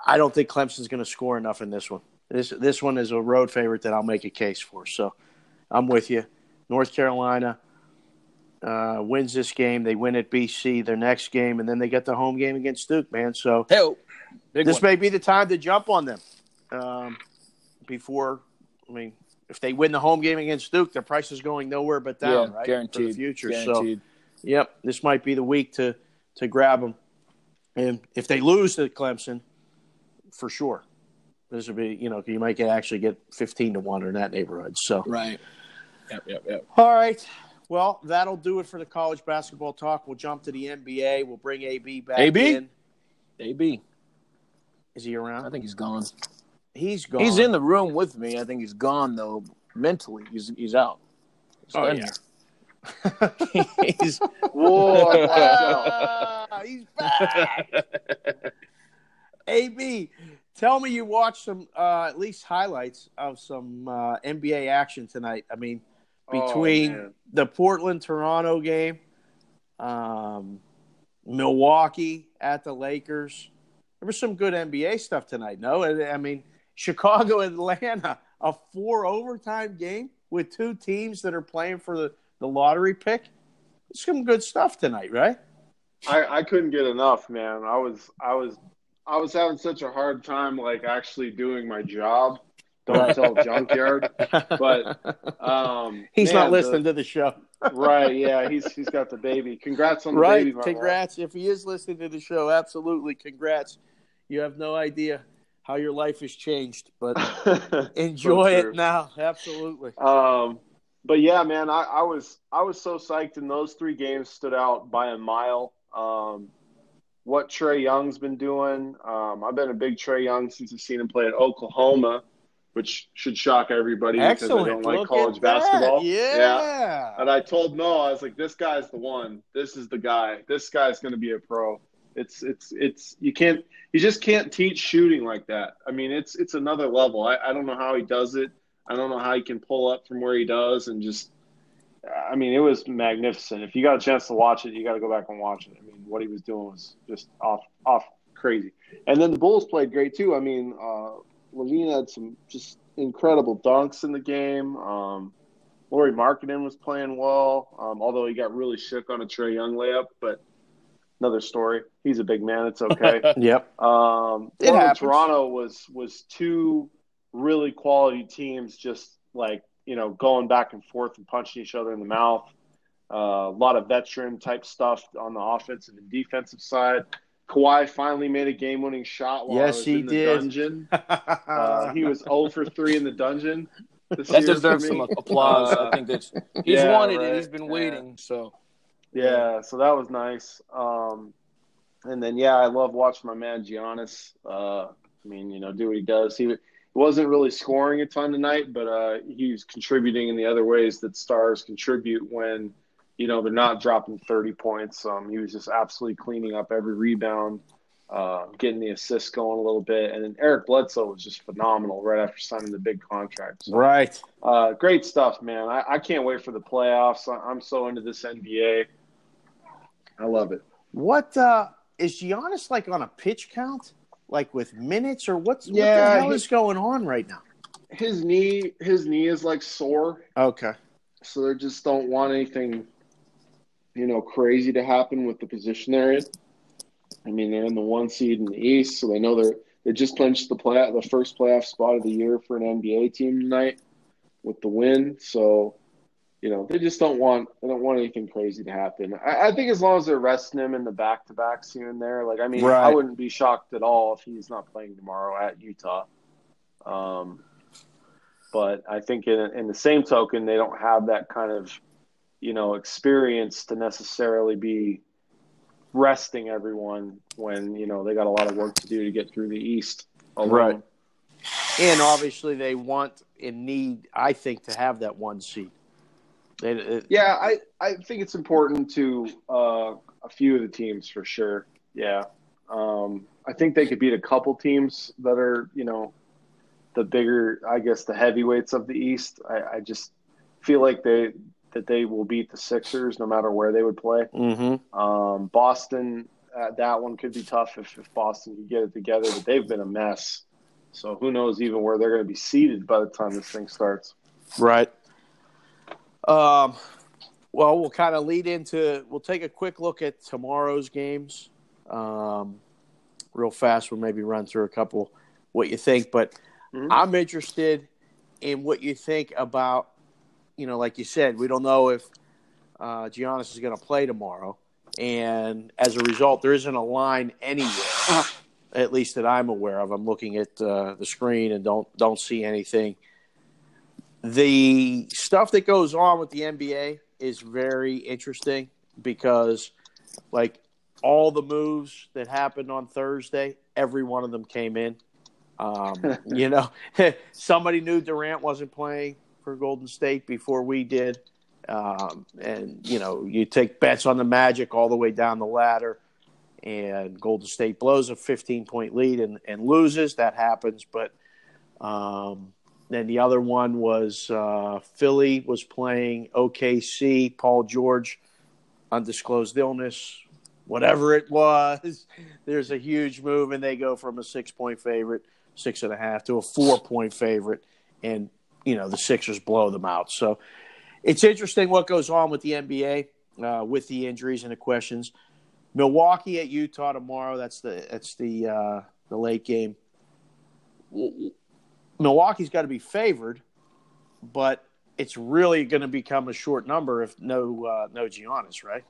I don't think Clemson's going to score enough in this one. This this one is a road favorite that I'll make a case for. So I'm with you. North Carolina uh, wins this game. They win at BC their next game, and then they get the home game against Duke, man. So Hey, big this one. may be the time to jump on them um, before. I mean, if they win the home game against Duke, their price is going nowhere but down, yeah, right? For guaranteed. the future. Guaranteed. So, yep, this might be the week to to grab them. And if they lose to Clemson, for sure, this would be you know you might get actually get fifteen to one in that neighborhood. So, Right. Yep, yep, yep. all right. Well, that'll do it for the college basketball talk. We'll jump to the NBA. We'll bring AB back AB? in. AB. Is he around? I think he's gone. he's gone. He's in the room with me. I think he's gone though. Mentally, he's he's out. He's Oh, yeah. he's Whoa. Ah, he's back. AB, tell me you watched some, uh, at least highlights of some uh, NBA action tonight. I mean, between man. the Portland Toronto game, um, Milwaukee at the Lakers. There was some good NBA stuff tonight. No, I I mean Chicago Atlanta, a four overtime game with two teams that are playing for the, the lottery pick. Some good stuff tonight, right? I, I couldn't get enough, man. I was I was I was having such a hard time like actually doing my job. Don't tell junkyard. But um he's man, not the- listening to the show. right, yeah, he's he's got the baby. Congrats on the right. baby. Congrats. If he is listening to the show, absolutely congrats. You have no idea how your life has changed, but enjoy it now. Absolutely. Um, but yeah, man, I, I was I was so psyched, and those three games stood out by a mile. Um, what Trae Young's been doing, um, I've been a big Trae Young since I've seen him play at Oklahoma, which should shock everybody Excellent. because I don't like Look college basketball. Yeah. yeah. And I told Noah, I was like, "This guy's the one. This is the guy. This guy's going to be a pro." It's it's it's you can't you just can't teach shooting like that. I mean, it's it's another level. I, I don't know how he does it. I don't know how he can pull up from where he does and just. I mean, it was magnificent. If you got a chance to watch it, you got to go back and watch it. I mean, what he was doing was just off off crazy. And then the Bulls played great too. I mean, uh, LaVine had some just incredible dunks in the game. Um, Lauri Markkanen was playing well, um, although he got really shook on a Trae Young layup. But another story. He's a big man. It's okay. Yep. Um, It happens. Toronto was was two really quality teams, just like you know, going back and forth and punching each other in the mouth. Uh, a lot of veteran type stuff on the offensive and defensive side. Kawhi finally made a game winning shot while Yes, I was he in the did. dungeon. Uh, he was 0 for 3 in the dungeon. This that deserves some applause. Uh, I think that's he's yeah, wanted right. it. He's been Yeah. waiting. So Yeah, so that was nice. Um, and then yeah, I love watching my man Giannis. Uh, I mean, you know, do what he does. He wasn't really scoring a ton tonight, but uh, he was contributing in the other ways that stars contribute when you know they're not dropping thirty points. Um, he was just absolutely cleaning up every rebound, uh, getting the assists going a little bit, and then Eric Bledsoe was just phenomenal right after signing the big contract. So, right. uh, great stuff, man. I, I can't wait for the playoffs. I, I'm so into this NBA. I love it. What uh, is Giannis like on a pitch count? Like with minutes or what's what the hell he- is going on right now? His knee, his knee is like sore, Okay. so they just don't want anything, you know, crazy to happen with the position they're in. I mean, they're in the one seed in the East, so they know they're they just clinched the play the first playoff spot of the year for an NBA team tonight with the win. So, you know, they just don't want they don't want anything crazy to happen. I, I think as long as they're resting him in the back to backs here and there, like I mean, I wouldn't be shocked at all if he's not playing tomorrow at Utah. Um, but I think in in the same token, they don't have that kind of you know experience to necessarily be resting everyone when you know they got a lot of work to do to get through the East. alone. Right. And obviously, they want and need, I think, to have that one seat. They, it- Yeah, I, I think it's important to uh, a few of the teams for sure. Yeah. Um, I think they could beat a couple teams that are, you know, the bigger, I guess, the heavyweights of the East. I, I just feel like they that they will beat the Sixers no matter where they would play. Mhm. Um, Boston, uh, that one could be tough if, if Boston could get it together, but they've been a mess. So who knows even where they're going to be seated by the time this thing starts. Right. Um, well, we'll kind of lead into. We'll take a quick look at tomorrow's games, um, real fast. We'll maybe run through a couple what you think, but Mhm. I'm interested in what you think about. You know, like you said, we don't know if uh, Giannis is going to play tomorrow, and as a result, there isn't a line anywhere, at least that I'm aware of. I'm looking at uh, the screen and don't don't see anything the stuff that goes on with the NBA is very interesting because, like, all the moves that happened on Thursday, every one of them came in. Um, you know, somebody knew Durant wasn't playing for Golden State before we did. Um, and, you know, you take bets on the Magic all the way down the ladder, and Golden State blows a 15 point lead and, and loses. That happens. But, um, then the other one was uh, Philly was playing OKC. Paul George, undisclosed illness, whatever it was. There's a huge move, and they go from a six point favorite, six and a half, to a four point favorite, and you know the Sixers blow them out. So it's interesting what goes on with the NBA uh, with the injuries and the questions. Milwaukee at Utah tomorrow. That's the that's the uh, the late game. Milwaukee's got to be favored, but it's really going to become a short number if no uh, no Giannis, right?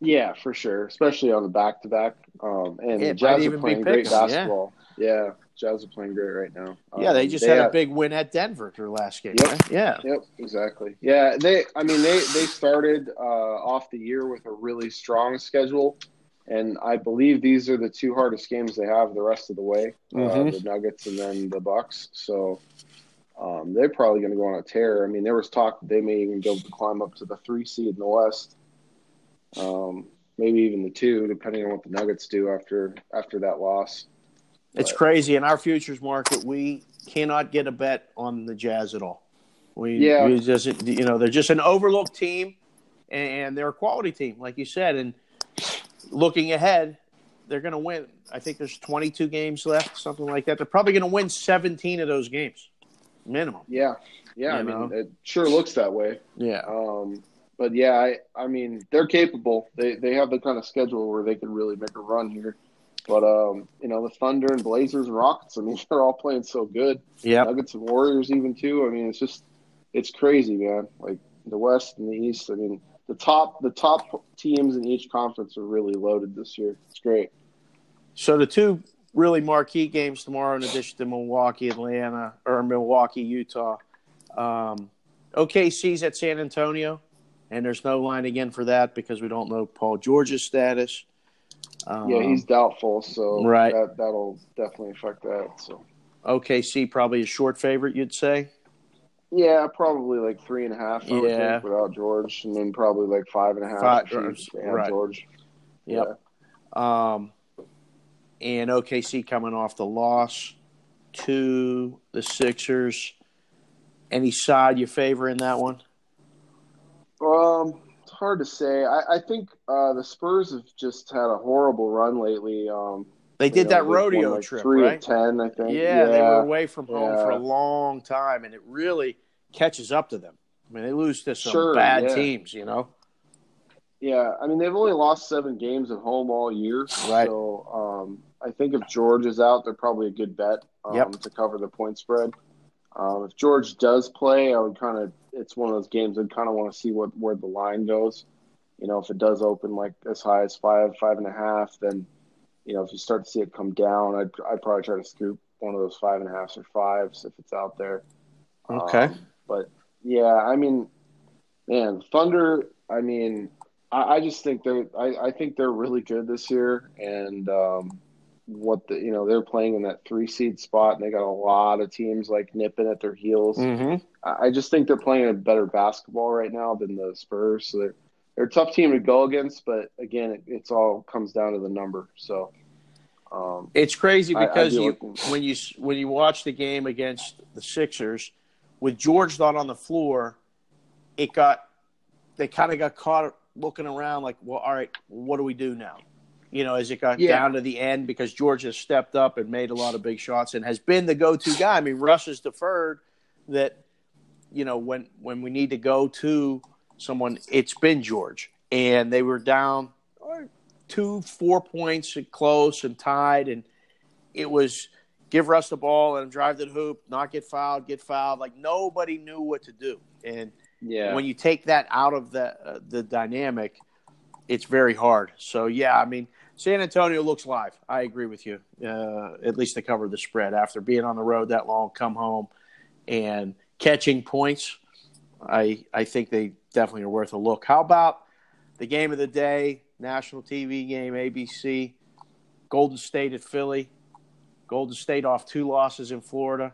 Yeah, for sure, especially on the back to back. Um, and It the Jazz are playing great pick'em, yeah. basketball. Yeah. Jazz are playing great right now. yeah, they Um, just had have- a big win at Denver their last game. Yep. Right? Yeah, Yep, exactly. Yeah, they. I mean, they they started uh, off the year with a really strong schedule, and I believe these are the two hardest games they have the rest of the way. Uh, Mhm. the Nuggets and then the Bucks. So um, they're probably going to go on a tear. I mean, there was talk that they may even be able to climb up to the three seed in the West. Um, maybe even the two, depending on what the Nuggets do after after that loss. It's But- crazy in our futures market. We cannot get a bet on the Jazz at all. We, Yeah. we just you know they're just an overlooked team, and they're a quality team, like you said. And looking ahead, they're going to win. I think there's 22 games left, something like that. They're probably going to win 17 of those games, minimum. Yeah, yeah. You I mean, know? it sure looks that way. Yeah. Um, but yeah, I, I mean, they're capable. They they have the kind of schedule where they can really make a run here. But um, you know, the Thunder and Blazers and Rockets. I mean, they're all playing so good. Yep. Nuggets and Warriors even too. I mean, it's just it's crazy, man. Like the West and the East. I mean, the top the top teams in each conference are really loaded this year. It's great. So the two really marquee games tomorrow, in addition to Milwaukee, Atlanta, or Milwaukee, Utah. Um, OKC's at San Antonio, and there's no line again for that because we don't know Paul George's status. Um, Yeah, he's doubtful, so Right. that that'll definitely affect that. So OKC probably a short favorite, you'd say. yeah, probably like three and a half. I would Yeah. think, without George, and then probably like five and a half. if you- if they have right. George. Yep. Um, and OKC coming off the loss to the Sixers. Any side you favor in that one? Um, hard to say. I, I think uh, the Spurs have just had a horrible run lately. Um, They did know, that rodeo like, trip, three right? of ten, I think. Yeah, they were away from home for a long time, and it really catches up to them. I mean, they lose to some Sure, bad yeah. teams, you know. Yeah, I mean they've only lost seven games at home all year. Right. So um, I think if George is out, they're probably a good bet um, Yep. to cover the point spread. Um, if George does play, I would kind of. It's one of those games I'd kind of want to see what where the line goes. You know, if it does open like as high as five, five and a half, then you know if you start to see it come down, I'd I'd probably try to scoop one of those five and a halfs or fives if it's out there. Okay. Um, but yeah, I mean, man, Thunder. I mean, I, I just think they're. I, I think they're really good this year, and um, what the you know they're playing in that three seed spot, and they got a lot of teams like nipping at their heels. Mm-hmm. I I just think they're playing a better basketball right now than the Spurs. So they're they're a tough team to go against, but again, it, it's all comes down to the number. So. Um, It's crazy I- I'd because you looking- when you when you watch the game against the Sixers with George not on the floor, it got they kind of got caught looking around like, well, all right, what do we do now? You know, as it got Yeah. down to the end because George has stepped up and made a lot of big shots and has been the go-to guy. I mean, Russ has deferred that you know when when we need to go to someone, it's been George, and they were down two, four points and close and tied, and it was give Russ the ball and drive to the hoop, not get fouled, get fouled. Like nobody knew what to do, and yeah. when you take that out of the uh, the dynamic, it's very hard. So yeah, I mean, San Antonio looks live. I agree with you. Uh, at least they cover the spread after being on the road that long, come home and catching points. I I think they definitely are worth a look. How about the game of the day, national TV game, ABC, Golden State at Philly. Golden State off two losses in Florida.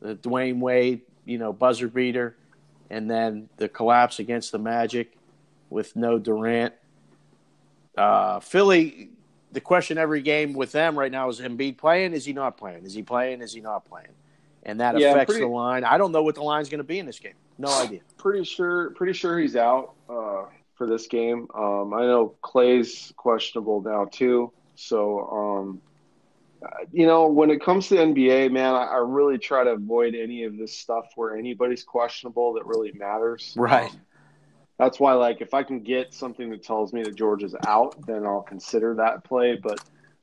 The Dwyane Wade, you know, buzzer beater, and then the collapse against the Magic with no Durant. Uh, Philly, the question every game with them right now is Embiid playing? Is he not playing? Is he playing? Is he not playing? And that Yeah, affects pretty- the line. I don't know what the line's going to be in this game. No idea. pretty sure pretty sure he's out uh, for this game. Um, I know Klay's questionable now too. So um, uh, you know, when it comes to NBA, man, I, I really try to avoid any of this stuff where anybody's questionable that really matters. Right. Um, that's why, like, if I can get something that tells me that George is out, then I'll consider that play. But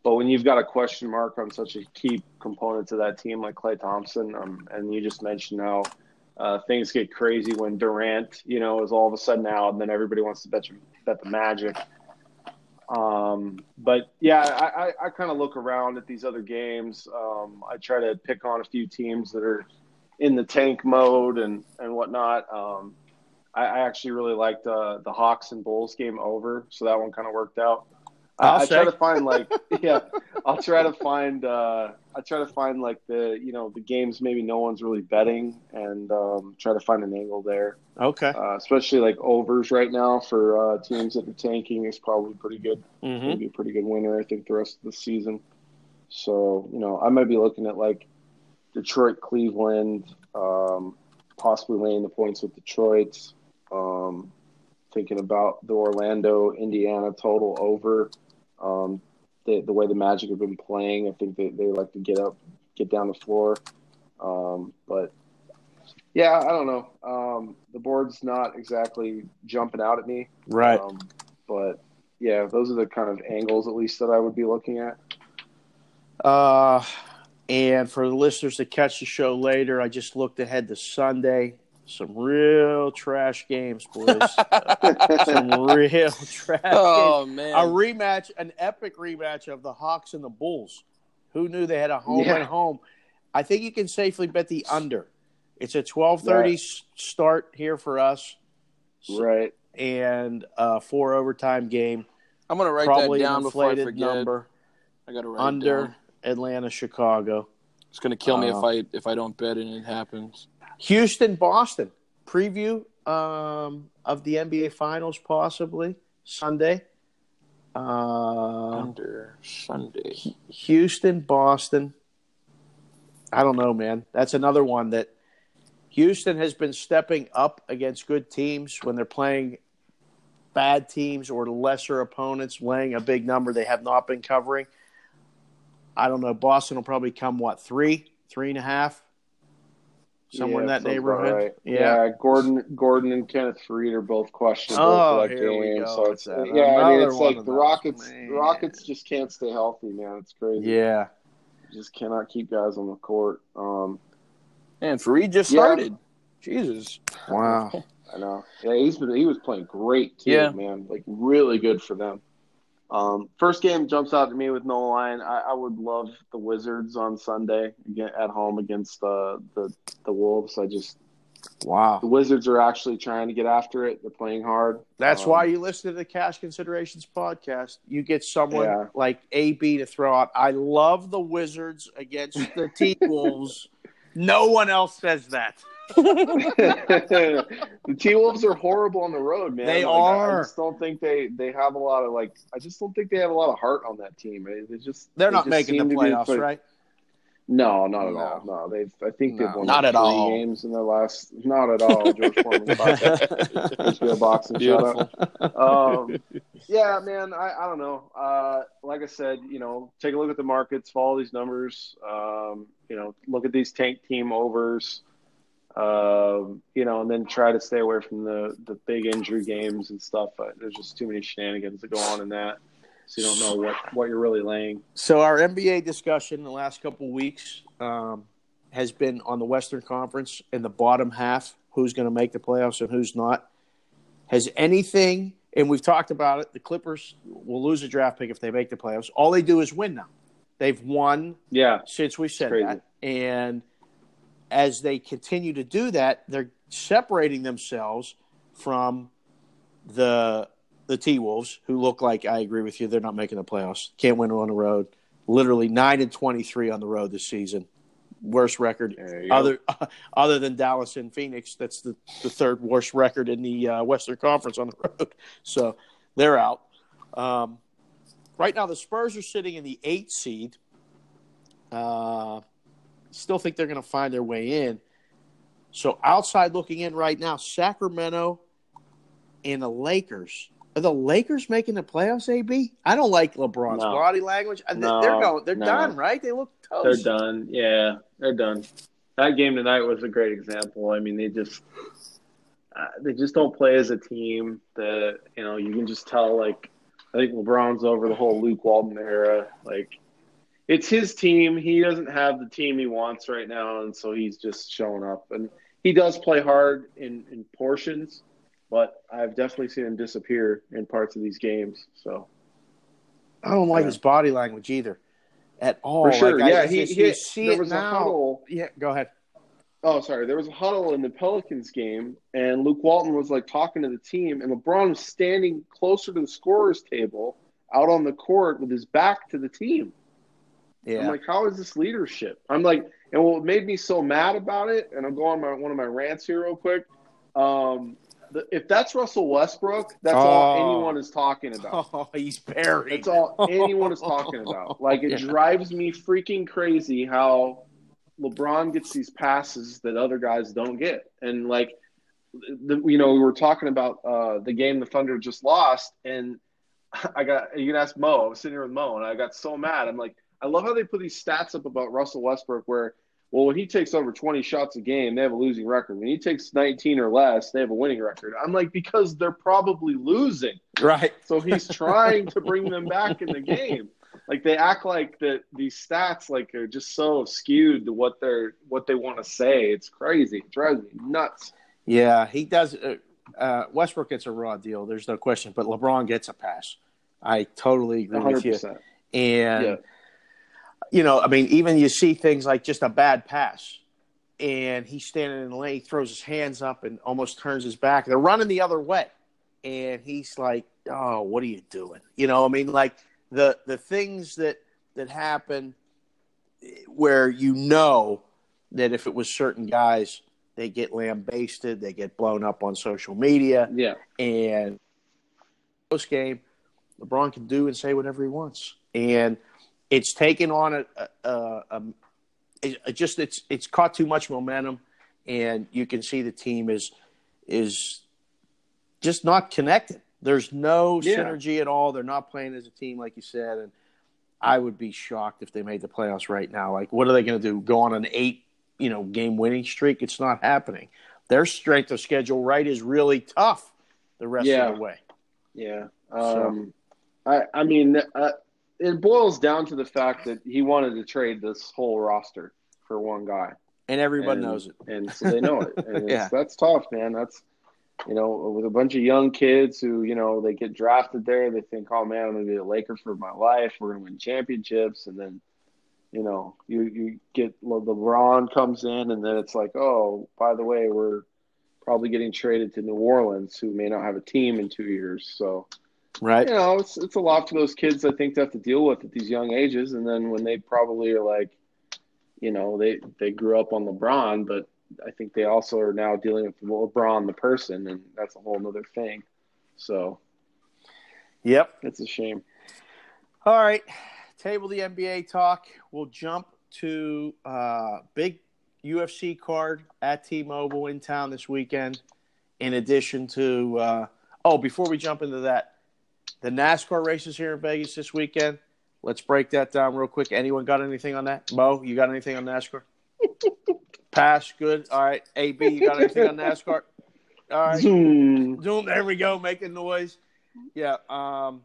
but when you've got a question mark on such a key component to that team like Klay Thompson, um, and you just mentioned how uh, things get crazy when Durant, you know, is all of a sudden out, and then everybody wants to bet you, bet the Magic. Um, but yeah, I, I, I kind of look around at these other games. Um, I try to pick on a few teams that are in the tank mode and and whatnot. Um, I, I actually really liked uh, the Hawks and Bulls game over, so that one kind of worked out. I, I'll I try to find like yeah, I'll try to find uh, I try to find like the you know the games maybe no one's really betting and um, try to find an angle there. Okay. Uh, especially like overs right now for uh, teams that are tanking is probably pretty good. Mm-hmm. Maybe a pretty good winner. I think the rest of the season. So you know I might be looking at like Detroit, Cleveland, um, possibly laying the points with Detroit. Um, thinking about the Orlando, Indiana total over. Um, the, the way the Magic have been playing, I think they, they like to get up, get down the floor. Um, but yeah, I don't know. Um, the board's not exactly jumping out at me. Right. Um, but yeah, those are the kind of angles at least that I would be looking at. Uh, and for the listeners to catch the show later, I just looked ahead to Sunday. Some real trash games, boys. Some real trash Oh games. man, A rematch, an epic rematch of the Hawks and the Bulls. Who knew they had a home Yeah. and home? I think you can safely bet the under. It's a twelve thirty Right. start here for us, Right. and a four overtime game. I'm gonna write Probably that down before I inflated forget. number I gotta write it under. Atlanta, Chicago. It's gonna kill me Uh, if I if I don't bet and it happens. Houston, Boston preview um, of the NBA Finals possibly Sunday. Uh, Under Sunday. Houston, Boston. I don't know, man. That's another one that Houston has been stepping up against good teams when they're playing bad teams or lesser opponents, laying a big number they have not been covering. I don't know. Boston will probably come what three, three and a half. Somewhere in that neighborhood. right. Yeah. Gordon, Gordon, and Kenneth Faried are both questionable Oh, for that here we game. go. So it's It's that- yeah, I mean, it's like the those, Rockets. man. The Rockets just can't stay healthy, man. It's crazy. Yeah. You just cannot keep guys on the court. Um, And Faried just Yeah. started. Jesus. Wow. I know. Yeah, he's been he was playing great too, Yeah. man. Like really good for them. Um, first game jumps out to me with no line. I, I would love the Wizards on Sunday again at home against uh, the the Wolves. I just Wow. the Wizards are actually trying to get after it. They're playing hard. That's Um, why you listen to the Cash Considerations podcast. You get someone Yeah. like AB to throw out. I love the Wizards against the T Wolves. no one else says that. The T Wolves are horrible on the road, man. They Like, I- I just don't think they they have a lot of like. I just don't think they have a lot of heart on that team. They just They're they not just making the seem be playoffs, play- right? No, not at No. all. No, they've. I think they've won Not like at three all. games in their last. Not at all. George Foreman podcast. HBO boxing shout out. Um, yeah, man. I, I don't know. Uh, like I said, you know, take a look at the markets, follow these numbers. Um, you know, look at these tank team overs. Um, you know, and then try to stay away from the the big injury games and stuff. Uh, there's just too many shenanigans that go on in that, so you don't know what what you're really laying. So our NBA discussion in the last couple weeks um, has been on the Western Conference in the bottom half, who's going to make the playoffs and who's not. Has anything, and we've talked about it, the Clippers will lose a draft pick if they make the playoffs. All they do is win now. They've won Yeah, since we said that. And as they continue to do that, they're separating themselves from the the T Wolves, who look like I agree with you, they're not making the playoffs. Can't win on the road. Literally nine and twenty three on the road this season. Worst record There you go. other other than Dallas and Phoenix. That's the, the third worst record in the uh, Western Conference on the road. So they're out. Um, right now, the Spurs are sitting in the eight seed. Uh, still think they're going to find their way in. So outside looking in right now, Sacramento and the Lakers. Are the Lakers making the playoffs? AB? I don't like LeBron's No. body language. No, they're going. They're no. done, right? They look toast. They're done. Yeah, they're done. That game tonight was a great example. I mean, they just uh, they just don't play as a team. That you know, you can just tell. Like, I think LeBron's over the whole Luke Walton era. Like, it's his team. He doesn't have the team he wants right now, and so he's just showing up. And he does play hard in in portions, but I've definitely seen him disappear in parts of these games. So I don't like Yeah. his body language either, at all. for sure, Like, I yeah, he, just- he you see there it was now. a huddle. Yeah, go ahead. Oh, sorry. There was a huddle in the Pelicans game, and Luke Walton was like talking to the team, and LeBron was standing closer to the scorer's table out on the court with his back to the team. Yeah, I'm like, how is this leadership? I'm like, and what made me so mad about it, and I'm going on my, one of my rants here real quick. Um, the, if that's Russell Westbrook, that's all Oh. anyone is talking about. oh, he's buried. That's all anyone is talking about. Like it Yeah. drives me freaking crazy how LeBron gets these passes that other guys don't get. And like the, you know, we were talking about uh, the game the Thunder just lost and I got you can ask Mo. I was sitting here with Mo and I got so mad. I'm like, I love how they put these stats up about Russell Westbrook where well, when he takes over 20 shots a game, they have a losing record. When he takes 19 or less, they have a winning record. I'm like, because they're probably losing. right. So he's trying to bring them back in the game. Like they act like that these stats like are just so skewed to what they're what they want to say. It's crazy. It drives me nuts. Yeah, he does. Uh, uh, Westbrook gets a raw deal. There's no question, but LeBron gets a pass. I totally agree with you. And Yeah. You know, I mean, even you see things like just a bad pass, and he's standing in the lane, he throws his hands up, and almost turns his back. They're running the other way, and he's like, "Oh, what are you doing?" You know, I mean, like the the things that that happen eh, where you know that if it was certain guys, they get lambasted, they get blown up on social media, Yeah. and post game, LeBron can do and say whatever he wants, and it's taken on a, a, a, a it, just it's it's caught too much momentum, and you can see the team is is just not connected. There's no Yeah. synergy at all. They're not playing as a team, like you said, and I would be shocked if they made the playoffs right now. Like, what are they going to do? Go on an eight you know, game winning streak. It's not happening. Their strength of schedule right is really tough the rest Yeah. of the way. Yeah. So- Um, I I mean, uh, it boils down to the fact that he wanted to trade this whole roster for one guy, And everyone and, knows it. and so they know it. And it's, Yeah. that's tough, man. That's you know, with a bunch of young kids who you know they get drafted there, they think, oh man, I'm gonna be a Laker for my life. We're gonna win championships, and then. You know, you you get Le- LeBron comes in, and then it's like, oh, by the way, we're probably getting traded to New Orleans, who may not have a team in two years. So, Right. you know, it's it's a lot for those kids. I think to have to deal with at these young ages, and then when they probably are like, you know, they they grew up on LeBron, but I think they also are now dealing with LeBron the person, and that's a whole other thing. So Yep. it's a shame. All right. Table the NBA talk. We'll jump to uh, big UFC card at T-Mobile in town this weekend. In addition to, uh, oh, before we jump into that, the NASCAR races here in Vegas this weekend. Let's break that down real quick. Anyone got anything on that? Mo, you got anything on NASCAR? Pass. Good. All right. AB, you got anything on NASCAR? All right. Zoom. Zoom. There we go, making noise. Yeah. Um,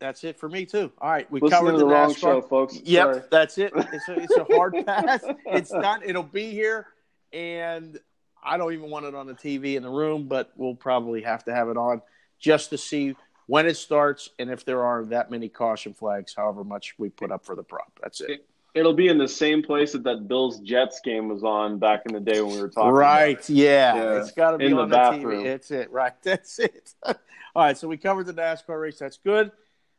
that's it for me too. All right, we Listening covered the the wrong NASCAR. show, folks. Yep, Sorry. that's it. It's a, it's a hard pass. It's done. It'll be here, and I don't even want it on the TV in the room, but we'll probably have to have it on just to see when it starts and if there are that many caution flags. However much we put up for the prop. That's it. It'll be in the same place that that Bills Jets game was on back in the day when we were talking. Right. It. Yeah. Yeah. It's got to be In the on the, bathroom. TV. It's it. Right. That's it. All right. So we covered the NASCAR race. That's good.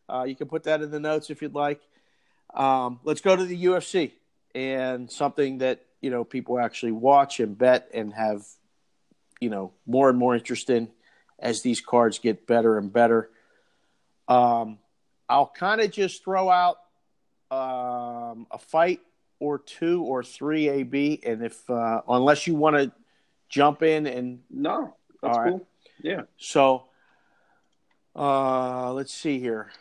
Uh, you can put that in the notes if you'd like. Um, let's go to the UFC and something that you know people actually watch and bet and have you know more and more interest in as these cards get better and better. Um, I'll kind of just throw out um, a fight or two or three AB, and if uh, unless you want to jump in and No, that's right. cool. Yeah. so, uh, let's see here.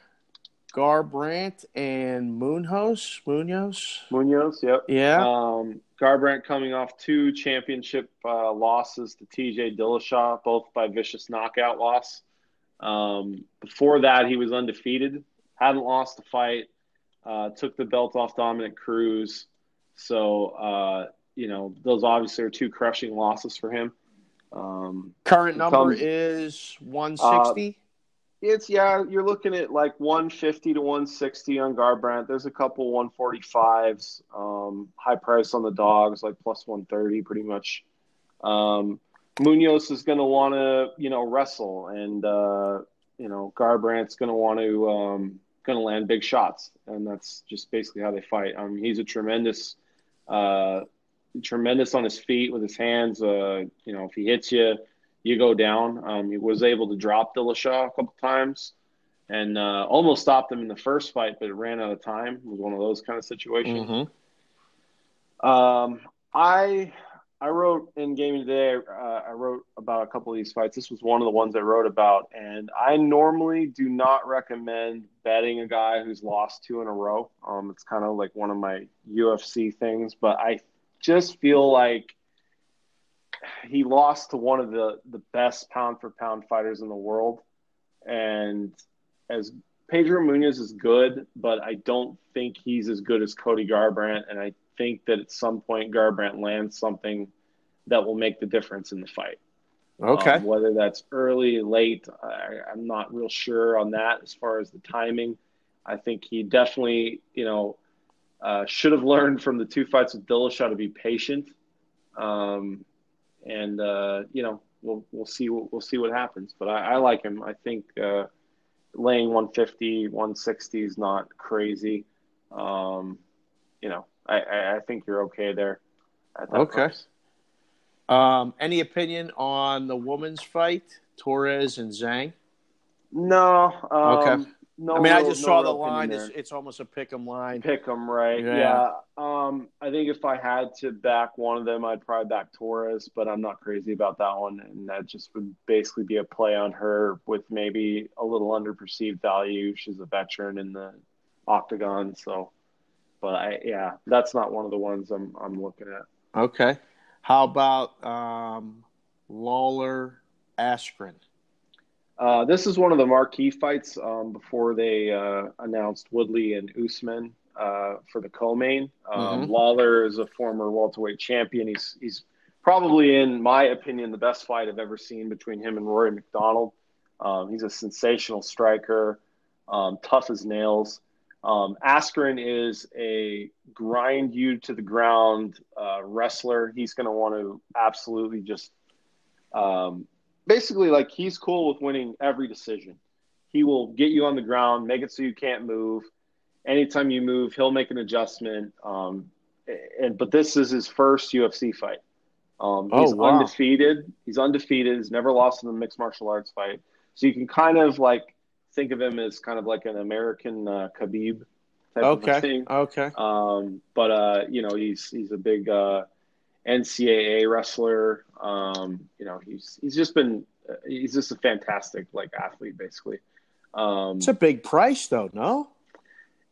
Garbrandt and Munhoz. Munhoz. Munhoz. Yep. Yeah. Um, Garbrandt coming off two championship uh, losses to TJ Dillashaw, both by vicious knockout loss. Um, before that, he was undefeated, hadn't lost a fight, uh, took the belt off Dominick Cruz. So, uh, you know, those obviously are two crushing losses for him. Um, Current number comes- is 160. It's yeah, you're looking at like 150 to 160 on Garbrandt. There's a couple 145s, um, high price on the dogs, like plus 130, pretty much. Um, Munhoz is going to want to, you know, wrestle, and uh, you know, Garbrandt's going to want to um, going to land big shots, and that's just basically how they fight. Um, he's a tremendous, uh, tremendous on his feet with his hands. Uh, you know, if he hits you you go down. Um, he was able to drop Dillashaw a couple times and uh, almost stopped him in the first fight, but it ran out of time. It was one of those kind of situations. Mhm. Um, I I wrote in gaming today. Uh, I wrote about a couple of these fights. This was one of the ones I wrote about, and I normally do not recommend betting a guy who's lost two in a row. Um, it's kind of like one of my UFC things, but I just feel like he lost to one of the the best pound for pound fighters in the world, and as Pedro Munhoz is good, but I don't think he's as good as Cody Garbrandt, and I think that at some point Garbrandt lands something that will make the difference in the fight. Okay. Um, whether that's early, late, I, I'm not real sure on that as far as the timing. I think he definitely, you know, uh, should have learned from the two fights with Dillashaw to be patient. Um, and uh, you know, we'll we'll see what we'll see what happens. But I, I like him. I think uh, laying 150, 160 is not crazy. Um, you know, I, I, I think you're okay there. Okay. Um, any opinion on the women's fight, Torres and Zhang? No. Um, Okay. No. I mean, I just no saw the line. It's, it's almost a pick 'em line. Pick 'em, right. Yeah. Yeah. Um, I think if I had to back one of them, I'd probably back Torres, but I'm not crazy about that one, and that just would basically be a play on her with maybe a little underperceived value. She's a veteran in the octagon, so but I yeah, that's not one of the ones I'm I'm looking at. Okay. How about um, Lawler Askren? Uh, this is one of the marquee fights um, before they uh, announced Woodley and Usman uh, for the co-main. Um, Mhm. Lawler is a former welterweight champion. He's he's probably, in my opinion, the best fight I've ever seen between him and Rory MacDonald. Um, he's a sensational striker, um, tough as nails. Um, Askren is a grind you to the ground uh, wrestler. He's going to want to absolutely just um, basically like he's cool with winning every decision. He will get you on the ground, make it so you can't move. Anytime you move, he'll make an adjustment. Um, and but this is his first UFC fight. Um, Oh, he's wow. undefeated. He's undefeated. He's never lost in a mixed martial arts fight. So you can kind of like think of him as kind of like an American uh, Khabib type of Okay. thing. Okay. Um, but uh, you know, he's he's a big uh, NCAA wrestler. Um, you know, he's he's just been he's just a fantastic like athlete, basically. Um, It's a big price, though. No.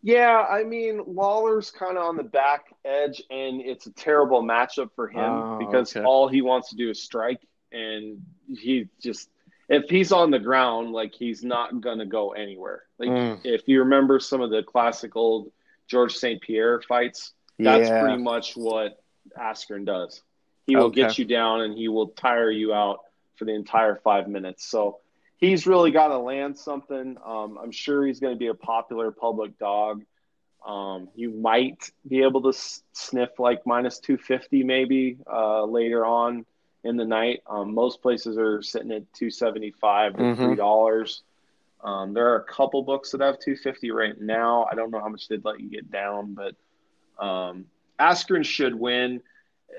yeah, I mean, Lawler's kind of on the back edge, and it's a terrible matchup for him Oh, because okay. all he wants to do is strike, and he just if he's on the ground, like he's not gonna go anywhere. Like Mm. if you remember some of the classic old George St. Pierre fights, that's yeah. pretty much what Askren does. He will Okay. get you down and he will tire you out for the entire five minutes. So he's really got to land something. Um, I'm sure he's going to be a popular public dog. Um, you might be able to s- sniff like minus 250 maybe uh, later on in the night. Um, most places are sitting at 275 to Mhm. three dollars. Um, there are a couple books that have 250 right now. I don't know how much they'd let you get down, but um, Askren should win.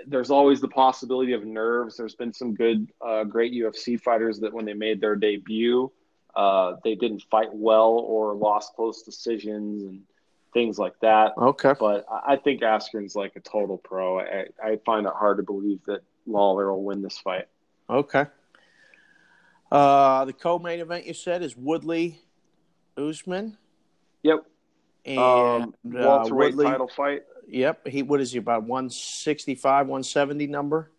There's always the possibility of nerves. There's been some good, uh, great UFC fighters that when they made their debut, uh, they didn't fight well or lost close decisions and things like that. Okay. But I think Askren's like a total pro. I, I find it hard to believe that Lawler will win this fight. Okay. Uh, the co-main event you said is Woodley Usman. Yep. And Um, uh, welterweight Woodley, title fight. Yep. He what is he about 165, 170 number?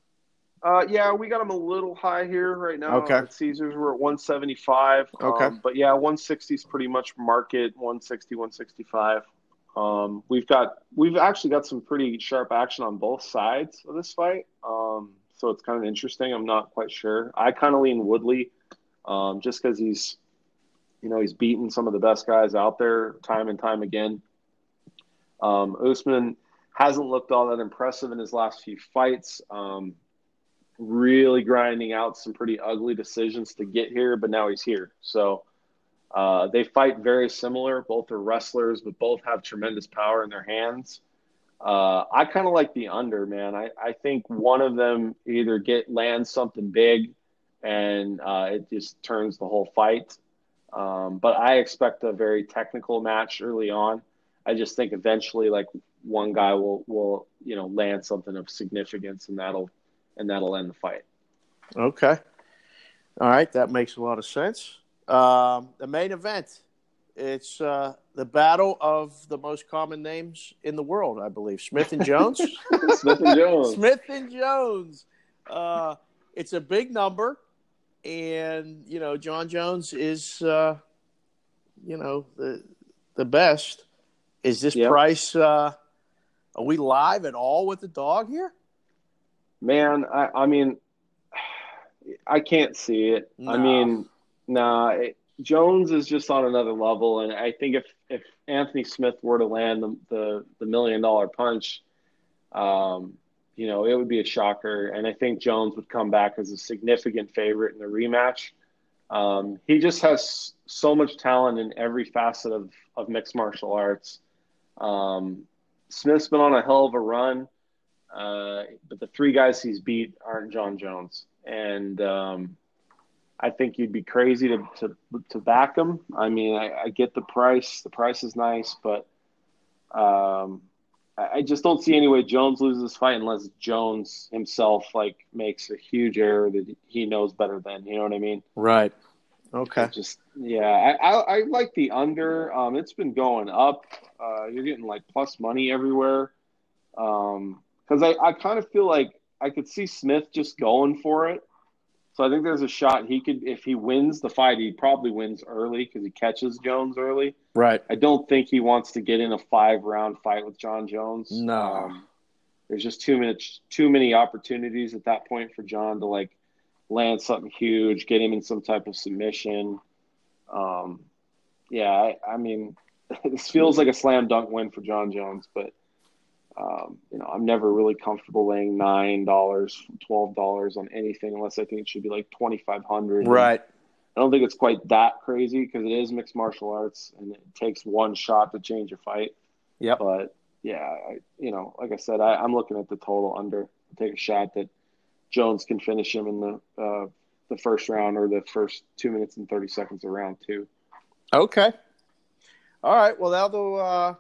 Uh, yeah, we got him a little high here right now. Okay. At Caesars, we're at 175. Okay. Um, but yeah, 160 is pretty much market. 160, 165. Um, we've got we've actually got some pretty sharp action on both sides of this fight. Um, so it's kind of interesting. I'm not quite sure. I kind of lean Woodley, um, just because he's, you know, he's beaten some of the best guys out there time and time again. Um, Usman hasn't looked all that impressive in his last few fights. Um, really grinding out some pretty ugly decisions to get here, but now he's here. So uh, they fight very similar. Both are wrestlers, but both have tremendous power in their hands. Uh, I kind of like the under, man. I, I think one of them either get lands something big, and uh, it just turns the whole fight. Um, but I expect a very technical match early on. I just think eventually, like one guy will will you know land something of significance, and that'll and that'll end the fight. Okay. All right, that makes a lot of sense. Um, the main event, it's uh, the battle of the most common names in the world, I believe. Smith and Jones. Smith and Jones. Smith and Jones. Uh, it's a big number, and you know John Jones is, uh, you know, the the best. Is this Yep. price? Uh, are we live at all with the dog here? Man, I, I mean, I can't see it. I mean, nah, it, Jones is just on another level, and I think if if Anthony Smith were to land the the, the million dollar punch, um, you know, it would be a shocker, and I think Jones would come back as a significant favorite in the rematch. Um, he just has so much talent in every facet of of mixed martial arts. Um, Smith's been on a hell of a run. Uh, but the three guys he's beat aren't John Jones, and um, I think you'd be crazy to to, to back him. I mean, I, I get the price; the price is nice, but um, I, I just don't see any way Jones loses this fight unless Jones himself like makes a huge error that he knows better than. You know what I mean? Right. Okay. It Just yeah, I, I I like the under. Um, it's been going up. Uh, you're getting like plus money everywhere. Um, because I I kind of feel like I could see Smith just going for it. So I think there's a shot he could if he wins the fight, he probably wins early because he catches Jones early. Right. I don't think he wants to get in a five round fight with John Jones. No. Um, there's just too much too many opportunities at that point for John to like land something huge, get him in some type of submission. Um, yeah, I, I mean, this feels like a slam dunk win for John Jones, but um, you know, I'm never really comfortable laying nine dollars, twelve dollars on anything unless I think it should be like twenty five hundred. Right. I don't think it's quite that crazy because it is mixed martial arts and it takes one shot to change a fight. Yeah. But yeah, I, you know, like I said, I, I'm looking at the total under. Take a shot that Jones can finish him in the uh, the first round or the first two minutes and thirty seconds of round two. Okay. All right. Well, that'll uh,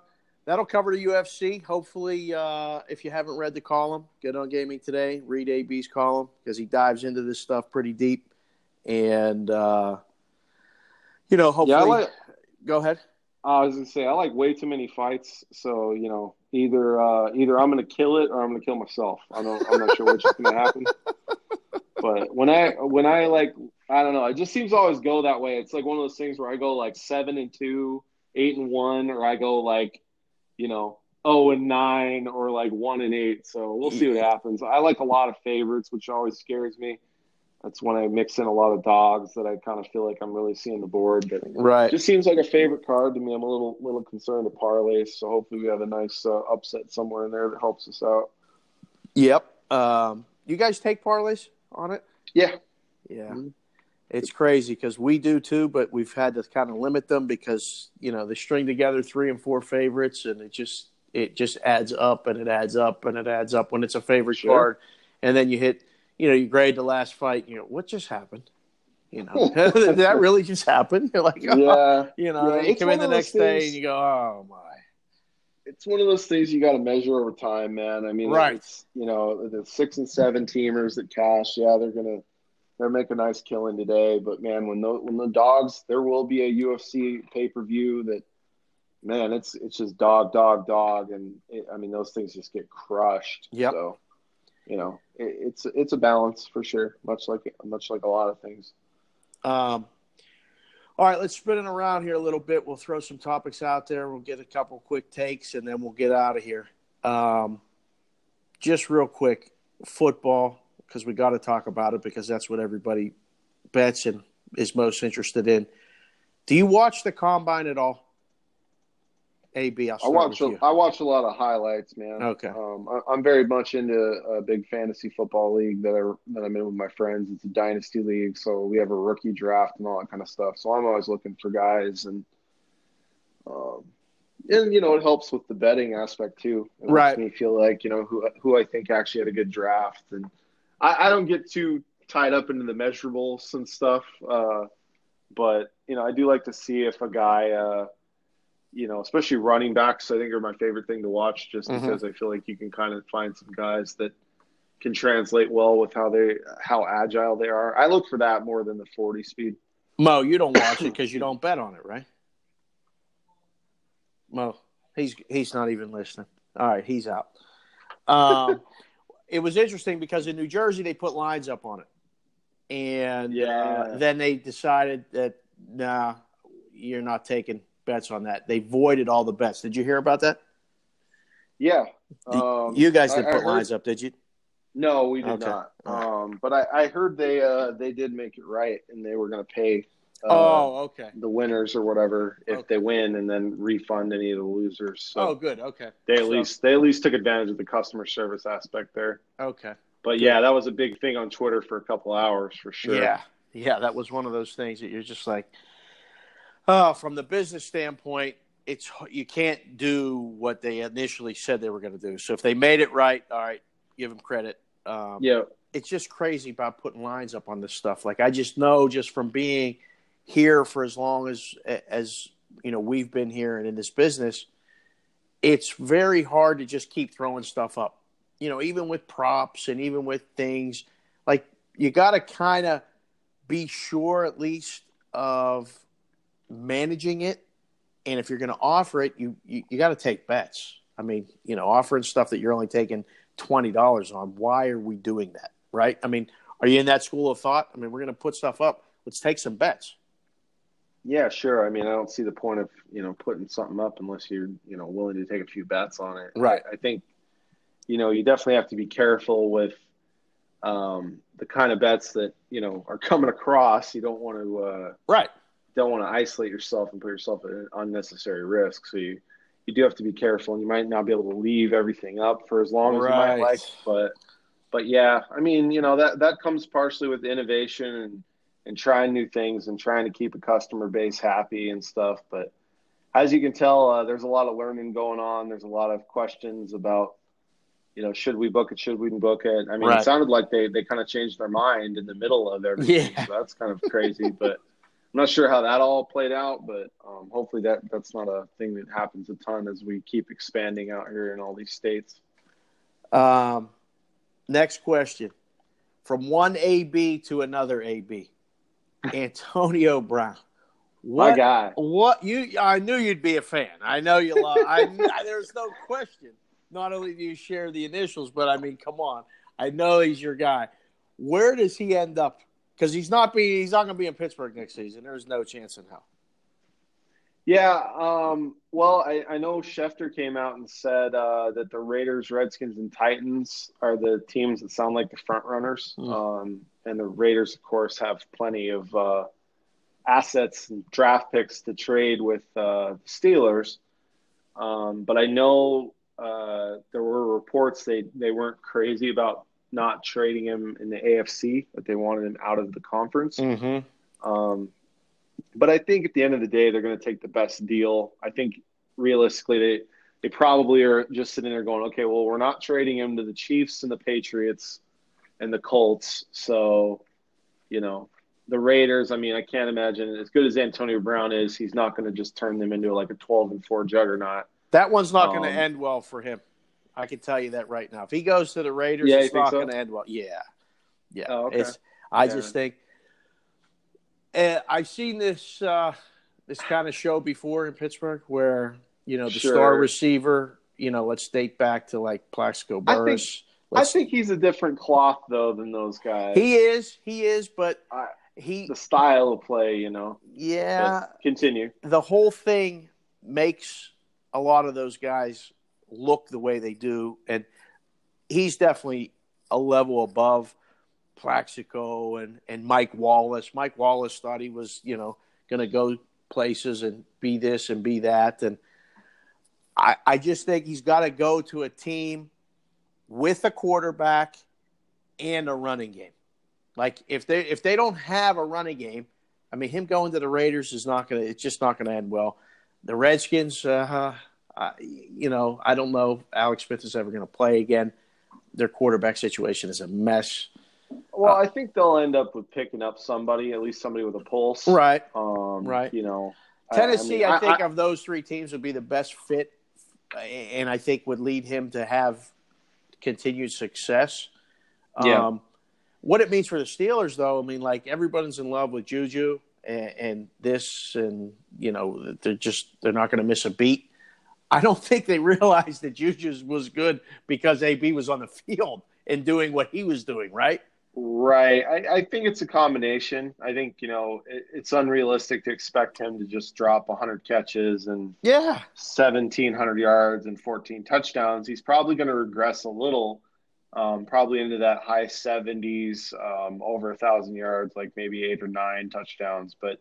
that'll cover the UFC. Hopefully, uh, if you haven't read the column, get on Gaming Today. Read AB's column because he dives into this stuff pretty deep. And uh, you know, hopefully, Yeah, like. go ahead. I was gonna say I like way too many fights, so you know either uh, either I'm gonna kill it or I'm gonna kill myself. I don't I'm not sure which is gonna happen. But when I when I like I don't know, it just seems to always go that way. It's like one of those things where I go like seven and two, eight and one, or I go like you know oh and nine, or like one and eight. So we'll see what happens. I like a lot of favorites, which always scares me. That's when I mix in a lot of dogs that I kind of feel like I'm really seeing the board, but Right. just seems like a favorite card to me. I'm a little little concerned to parlays, so hopefully we have a nice uh, upset somewhere in there that helps us out. Yep. Um, you guys take parlays on it? Yeah, Yeah. Mhm. It's crazy because we do too, but we've had to kind of limit them because you know they string together three and four favorites, and it just it just adds up and it adds up and it adds up when it's a favorite Sure. card, and then you hit you know you grade the last fight, you know what just happened, you know did that really just happen? You're like, oh, yeah. you know, Yeah, you come in the next day and you go, oh my, It's one of those things you got to measure over time, man. I mean, Right. It's, you know, the six and seven teamers that cash, yeah, they're gonna they're make a nice killing today. But man, when the when the dogs, there will be a UFC pay per view that, man, it's it's just dog, dog, dog, and it, I mean those things just get crushed. Yeah. So, you know, it, it's it's a balance for sure, much like much like a lot of things. Um, all right, let's spin it around here a little bit. We'll throw some topics out there. We'll get a couple quick takes, and then we'll get out of here. Um, just real quick, football, because we got to talk about it because that's what everybody bets and is most interested in. Do you watch the combine at all? AB, I'll I watch with a, you. I watch a lot of highlights, man. Okay. Um, I, I'm very much into a big fantasy football league that I that I'm in with my friends. It's a dynasty league, so we have a rookie draft and all that kind of stuff. So I'm always looking for guys, and um, and you know it helps with the betting aspect too. It Right. makes me feel like you know who who I think actually had a good draft, and I, I don't get too tied up into the measurables and stuff. Uh, but you know I do like to see if a guy. Uh, you know, especially running backs, I think are my favorite thing to watch just Mhm. because I feel like you can kind of find some guys that can translate well with how they how agile they are. I look for that more than the 40 speed. Mo, you don't watch it because you don't bet on it, right? Mo, he's he's not even listening. All right, he's out. Um, it was interesting because in New Jersey they put lines up on it, and Yeah. uh, then they decided that nah, you're not taking bets on that. They voided all the bets. Did you hear about that? Yeah. You- Um, you guys didn't I put heard- lines up, did you? No, we did Okay. not. Um, but I, I heard they uh, they did make it right, and they were going to pay uh, oh, okay. the winners or whatever if Okay. they win, and then refund any of the losers. So oh, good. Okay. they at So- least they at least took advantage of the customer service aspect there. Okay. But yeah, that was a big thing on Twitter for a couple hours for sure. Yeah, yeah, that was one of those things that you're just like, oh, from the business standpoint, it's you can't do what they initially said they were going to do. So if they made it right, all right, give them credit. Um, Yeah. It's just crazy about putting lines up on this stuff. Like I just know just from being here for as long as as you know we've been here and in this business, it's very hard to just keep throwing stuff up. You know, even with props and even with things like you got to kind of be sure at least of managing it, and if you're going to offer it, you you, you got to take bets. I mean, you know, offering stuff that you're only taking twenty dollars on. Why are we doing that? Right? I mean, are you in that school of thought? I mean, we're going to put stuff up. Let's take some bets. Yeah, sure. I mean, I don't see the point of you know putting something up unless you're you know willing to take a few bets on it. Right. I, I think you know you definitely have to be careful with um, the kind of bets that you know are coming across. You don't want to uh, Right. Don't want to isolate yourself and put yourself at unnecessary risk. So you you do have to be careful, and you might not be able to leave everything up for as long as you might like. But but yeah, I mean, you know that that comes partially with innovation and and trying new things and trying to keep a customer base happy and stuff. But as you can tell, uh, there's a lot of learning going on. There's a lot of questions about. You know, should we book it? Should we book it? I mean, Right. it sounded like they, they kind of changed their mind in the middle of everything. Yeah. So that's kind of crazy. but I'm not sure how that all played out, but um, hopefully that that's not a thing that happens a ton as we keep expanding out here in all these states. Um, next question. From one AB to another AB. Antonio Brown. My What, guy. what you I knew you'd be a fan. I know you love I there's no question. Not only do you share the initials, but I mean, come on. I know he's your guy. Where does he end up? Because he's not be he's not gonna be in Pittsburgh next season. There's no chance in hell. Yeah, um, well, I, I know Schefter came out and said uh, that the Raiders, Redskins, and Titans are the teams that sound like the front runners. Mm. Um, and the Raiders, of course, have plenty of uh, assets and draft picks to trade with uh, the Steelers. Um, but I know uh, there were reports they, they weren't crazy about not trading him in the AFC, that they wanted him out of the conference. Mm-hmm. Um, but I think at the end of the day, they're going to take the best deal. I think realistically, they they probably are just sitting there going, okay, well, we're not trading him to the Chiefs and the Patriots and the Colts. So, you know, the Raiders. I mean, I can't imagine as good as Antonio Brown is, he's not going to just turn them into like a twelve and four juggernaut. That one's not going to Um, end well for him. I can tell you that right now. If he goes to the Raiders, Yeah, it's not so? going to end well. Yeah, yeah. Oh, okay. It's, I Yeah. just think uh, I've seen this uh, this kind of show before in Pittsburgh, where you know the Sure. star receiver. You know, let's date back to like Plaxico I think- Burress. I think he's a different cloth though than those guys. he is, he is, but I- he, the style of play, you know. yeah, But continue. the whole thing makes a lot of those guys look the way they do, and he's definitely a level above Plaxico and and Mike Wallace. Mike Wallace thought he was, you know, going to go places and be this and be that, and I I just think he's got to go to a team with a quarterback and a running game. Like if they if they don't have a running game, I mean, him going to the Raiders is not to. It's just not to end well. The Redskins, uh, uh, you know, I don't know if Alex Smith is ever going to play again. Their quarterback situation is a mess. Well, I think they'll end up with picking up somebody, at least somebody with a pulse. Right. Um, Right. You know, Tennessee, I, mean, think of those three teams would be the best fit, and I think would lead him to have continued success. Yeah. Um, what it means for the Steelers, though, I mean, like everybody's in love with Juju and, and this, and you know, they're just they're not going to miss a beat. I don't think they realized that Juju was good because AB was on the field and doing what he was doing, right? Right. I, I think it's a combination. I think, you know, it, it's unrealistic to expect him to just drop 100 catches and Yeah. 1,700 yards and 14 touchdowns. He's probably going to regress a little, um, probably into that high 70s, um, over a 1,000 yards, like maybe eight or nine touchdowns. But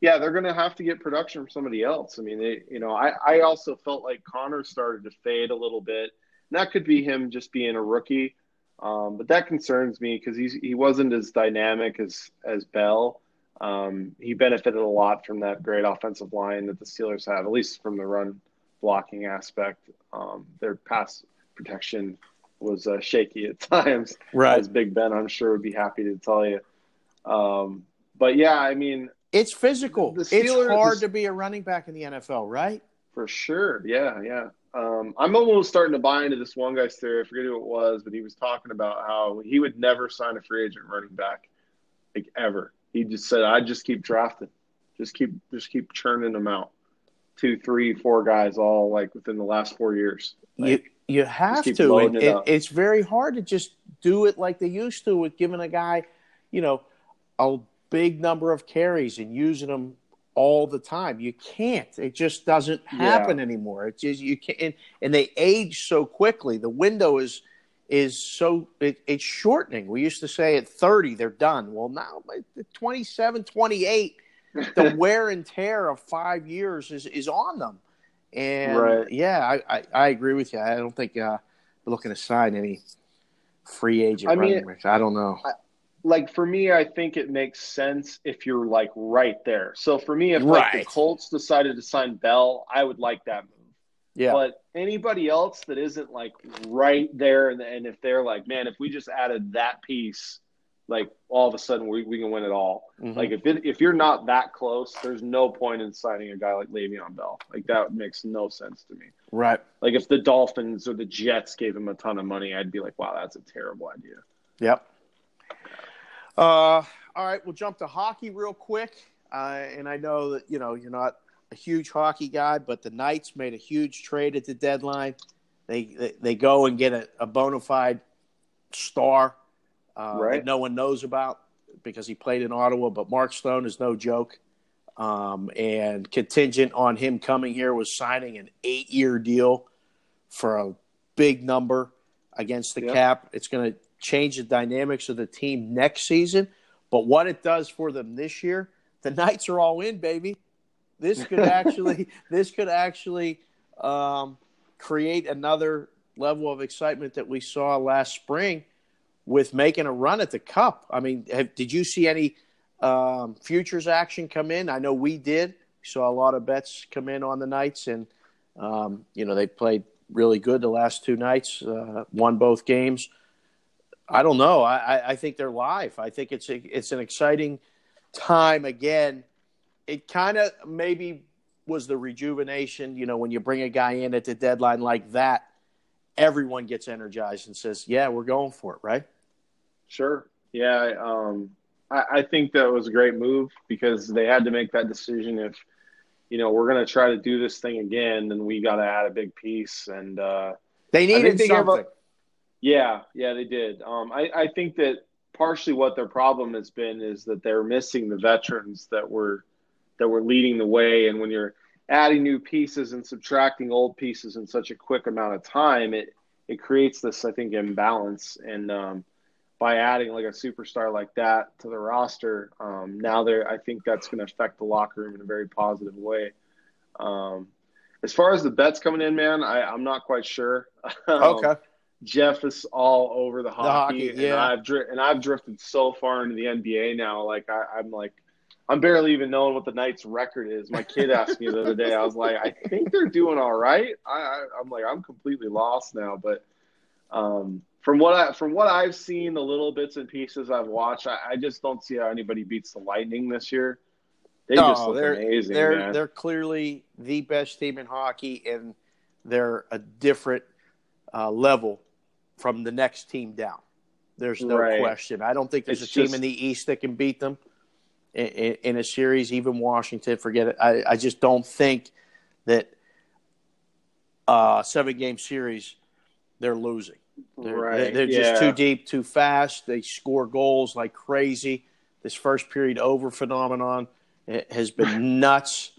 yeah, they're going to have to get production from somebody else. I mean, they, you know, I, I also felt like Conner started to fade a little bit. And that could be him just being a rookie. Um, but that concerns me because he's he wasn't as dynamic as as Bell. Um, he benefited a lot from that great offensive line that the Steelers have, at least from the run blocking aspect. Um, their pass protection was uh, shaky at times, Right. as Big Ben, I'm sure, would be happy to tell you. Um, but yeah, I mean, It's physical. The it's Steelers- hard the- to be a running back in the NFL, right? For sure. Yeah, yeah. Um, I'm almost starting to buy into this one guy's theory. I forget who it was, but he was talking about how he would never sign a free agent running back, like ever. He just said, "I just keep drafting." Just keep just keep churning them out. Two, three, four guys all like within the last four years. Like, you you have to. It it, it's very hard to just do it like they used to with giving a guy, you know, a big number of carries and using them all the time. You can't. It just doesn't happen anymore. It just you can't. And, and they age so quickly. The window is is so it, it's shortening. We used to say at 30 they're done. Well, now at 27, 28, the wear and tear of five years is, is on them. And Right. yeah, I, I, I agree with you. I don't think uh, looking to sign any free agent I mean, running backs. I don't know. Like for me, I think it makes sense if you're like right there. So for me, if like the Colts decided to sign Bell, I would like that move. Yeah. But anybody else that isn't like right there, and, and if they're like, man, if we just added that piece, like all of a sudden we, we can win it all. Mhm. Like if it, if you're not that close, there's no point in signing a guy like Le'Veon Bell. Like that makes no sense to me. right. Like if the Dolphins or the Jets gave him a ton of money, I'd be like, wow, that's a terrible idea. Yep. Uh, all right, we'll jump to hockey real quick. Uh, and I know that you know you're not a huge hockey guy, but the Knights made a huge trade at the deadline. They they, they go and get a, a bona fide star uh, Right. that no one knows about because he played in Ottawa. But Mark Stone is no joke. Um, and contingent on him coming here was signing an eight year deal for a big number against the Yep. cap. It's going to change the dynamics of the team next season. But what it does for them this year, the Knights are all in, baby. This could actually, this could actually um, create another level of excitement that we saw last spring with making a run at the Cup. I mean, have, did you see any um, futures action come in? I know we did. We saw a lot of bets come in on the Knights, and um, you know they played really good the last two nights, uh, won both games. I don't know. I, I, think they're live. I think it's a, it's an exciting time again. It kind of maybe was the rejuvenation. You know, when you bring a guy in at the deadline like that, everyone gets energized and says, "Yeah, we're going for it." Right? Sure. Yeah. Um, I, I think that was a great move because they had to make that decision. If, you know, we're going to try to do this thing again, then we got to add a big piece. And, uh, They needed they something. Yeah, yeah, they did. Um, I, I think that partially what their problem has been is that they're missing the veterans that were that were leading the way. And when you're adding new pieces and subtracting old pieces in such a quick amount of time, it it creates this, I think, imbalance. And um, by adding like a superstar like that to the roster, um, now there, I think that's going to affect the locker room in a very positive way. Um, as far as the bets coming in, man, I, I'm not quite sure. Um, Okay. Jeff is all over the hockey, hockey, and yeah. I've dri- and I've drifted so far into the NBA now. Like I, I'm like, I'm barely even knowing what the Knights' record is. My kid asked me the other day. I was like, I think they're doing all right. I, I'm like, I'm completely lost now. But um, from what I from what I've seen, the little bits and pieces I've watched, I, I just don't see how anybody beats the Lightning this year. They just No, look they're amazing, they're man. they're clearly the best team in hockey, and they're a different uh, level from the next team down. There's no Right. question. I don't think there's It's a team in the East that can beat them in, in, in a series. Even Washington, forget it. I, I just don't think that uh, seven game series they're losing. They're, right? they're yeah. just too deep, too fast. They score goals like crazy. This first period over phenomenon ha- has been nuts,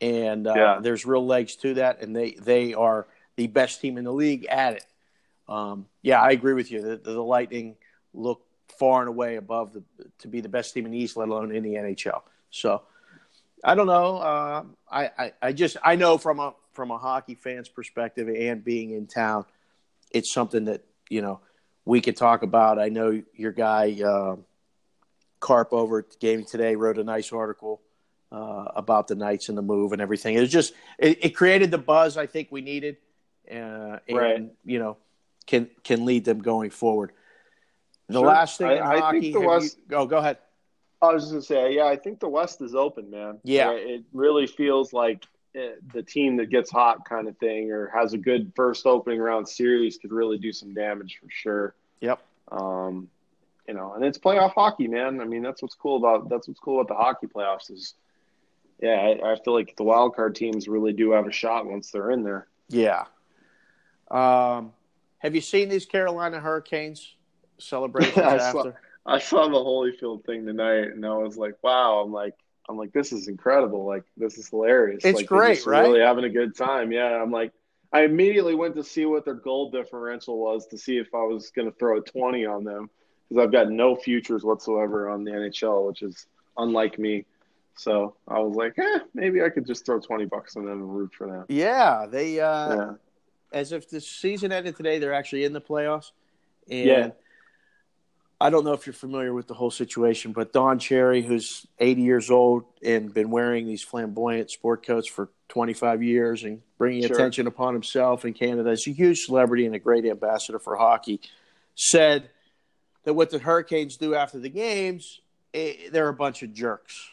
and uh, Yeah. there's real legs to that. And they they are the best team in the league at it. Um, yeah, I agree with you. The, the Lightning look far and away above the to be the best team in the East, let alone in the NHL. So I don't know. Uh, I, I I just I know from a from a hockey fan's perspective and being in town, it's something that you know we could talk about. I know your guy uh, Carp over at Gaming Today wrote a nice article uh, about the Knights and the move and everything. It was just it, it created the buzz I think we needed, uh, and Right. you know can can lead them going forward. The Sure. last thing I- in I think hockey, the West- you, oh, go ahead. I was just gonna say, yeah, I think the West is open, man. Yeah. It really feels like uh, the team that gets hot, kind of thing, or has a good first opening round series, could really do some damage for sure. Yep. Um, you know, and it's playoff hockey, man. I mean, that's what's cool about that's what's cool about the hockey playoffs is yeah, I, I feel like the wild card teams really do have a shot once they're in there. Yeah. Um, have you seen these Carolina Hurricanes celebrations I saw- after? I saw the Holyfield thing tonight, and I was like, wow. I'm like, I'm like, this is incredible. Like, this is hilarious. It's like, great, right? Really having a good time. Yeah. I'm like, I immediately went to see what their goal differential was to see if I was going to throw a 20 on them because I've got no futures whatsoever on the NHL, which is unlike me. So I was like, eh, maybe I could just throw 20 bucks on them and root for them. Yeah, they uh, Yeah. As if the season ended today, they're actually in the playoffs. And Yeah. I don't know if you're familiar with the whole situation, but Don Cherry, who's 80 years old and been wearing these flamboyant sport coats for 25 years and bringing Sure. attention upon himself in Canada, is a huge celebrity and a great ambassador for hockey, said that what the Hurricanes do after the games, eh, they're a bunch of jerks.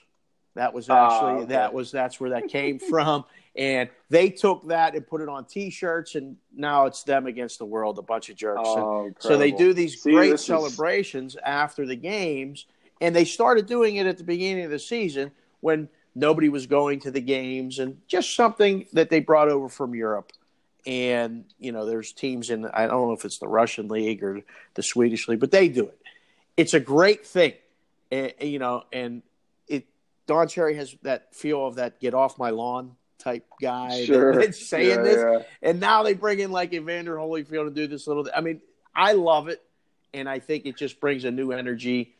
That was actually oh, okay. that was that's where that came from, and they took that and put it on T-shirts, and now it's them against the world, a bunch of jerks. Oh, so they do these See, great this is- celebrations after the games, and they started doing it at the beginning of the season when nobody was going to the games, and just something that they brought over from Europe. And you know, there's teams in I don't know if it's the Russian league or the Swedish league, but they do it. It's a great thing, and, you know, and. Don Cherry has that feel of that "get off my lawn" type guy Sure. that, that's saying Yeah, this, yeah. and now they bring in like Evander Holyfield to do this little. I mean, I love it, and I think it just brings a new energy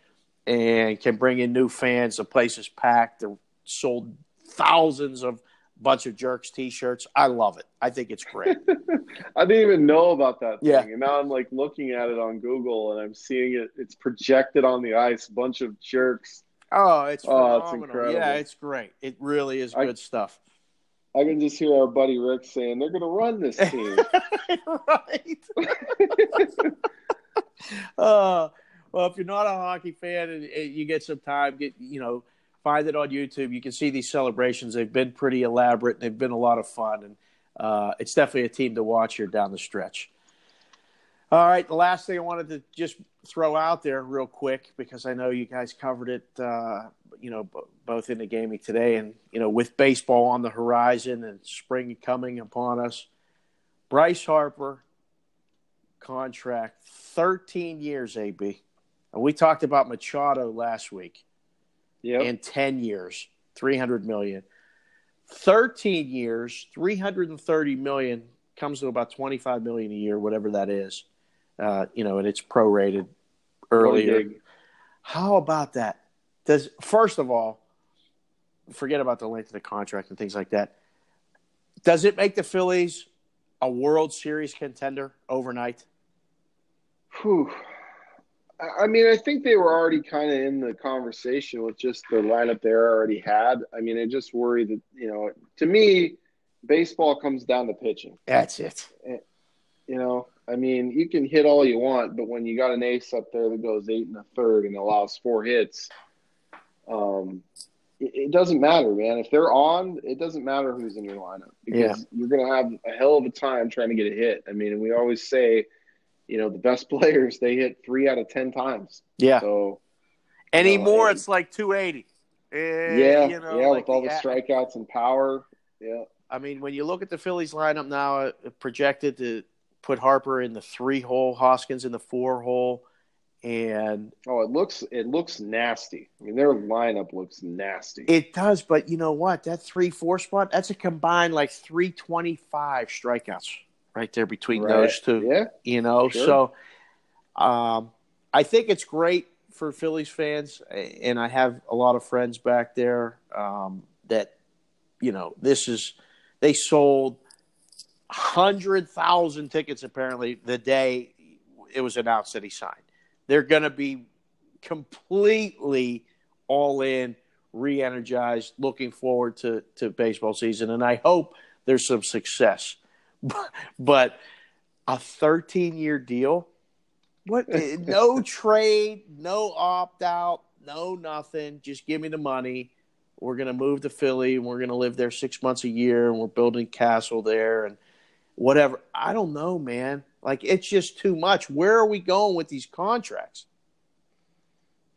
and can bring in new fans. The place is packed. They're sold thousands of bunch of jerks T-shirts. I love it. I think it's great. I didn't even know about that thing. Yeah. And now I'm like looking at it on Google and I'm seeing it. It's projected on the ice, bunch of jerks. Oh, it's Oh, it's phenomenal. incredible. yeah, it's great. It really is I- good stuff. I can just hear our buddy Rick saying they're going to run this team. right. uh, well, if you're not a hockey fan and, and you get some time, get you know, find it on YouTube. You can see these celebrations. They've been pretty elaborate. They've been a lot of fun, and uh, it's definitely a team to watch here down the stretch. All right, the last thing I wanted to just throw out there real quick because I know you guys covered it, uh, you know, b- both in the gaming today and you know with baseball on the horizon and spring coming upon us. Bryce Harper contract, 13 years, AB. And we talked about Machado last week Yep. in 10 years, 300 million. 13 years, 330 million comes to about 25 million a year, whatever that is. Uh, you know, and it's prorated earlier. How about that? Does first of all, forget about the length of the contract and things like that. Does it make the Phillies a World Series contender overnight? Whew. I I mean, I think they were already kind of in the conversation with just the lineup they already had. I mean, I just worry that, you know, to me, baseball comes down to pitching. That's it. You know, I mean, you can hit all you want, but when you got an ace up there that goes eight and a third and allows four hits, um, it, it doesn't matter, man. If they're on, it doesn't matter who's in your lineup because Yeah. you're going to have a hell of a time trying to get a hit. I mean, and we always say, you know, the best players they hit three out of ten times. Yeah. So Anymore, uh, it's like 280. Eh, yeah, you know, yeah, like with all the a- strikeouts and power, yeah. I mean, when you look at the Phillies lineup now, uh, projected to put Harper in the three hole, Hoskins in the four hole, and Oh, it looks it looks nasty. I mean, their lineup looks nasty. it does. But you know what? That three four spot, that's a combined like 325 strikeouts right there between Right. those two. Yeah, you know Sure. so um, i think it's great for phillies fans and i have a lot of friends back there um, that you know this is they sold 100000 tickets apparently the day it was announced that he signed. They're going to be completely all in re-energized looking forward to, to baseball season. And i hope there's some success. But, but a 13 year deal? What? No trade no opt out no nothing. Just give me the money. We're going to move to philly and we're going to live there six months a year and we're building castle there and whatever i don't know man like it's just too much where are we going with these contracts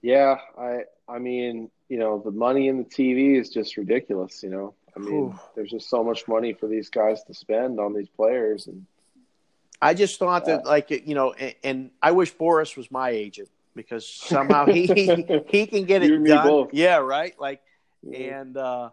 yeah. I I mean, you know, the money in the TV is just ridiculous. You know, I mean, Whew. there's just so much money for these guys to spend on these players, and I just thought that, like, you know, and, and I wish Boras was my agent because somehow he he can get it done. both. Yeah, right. Like, know, and uh,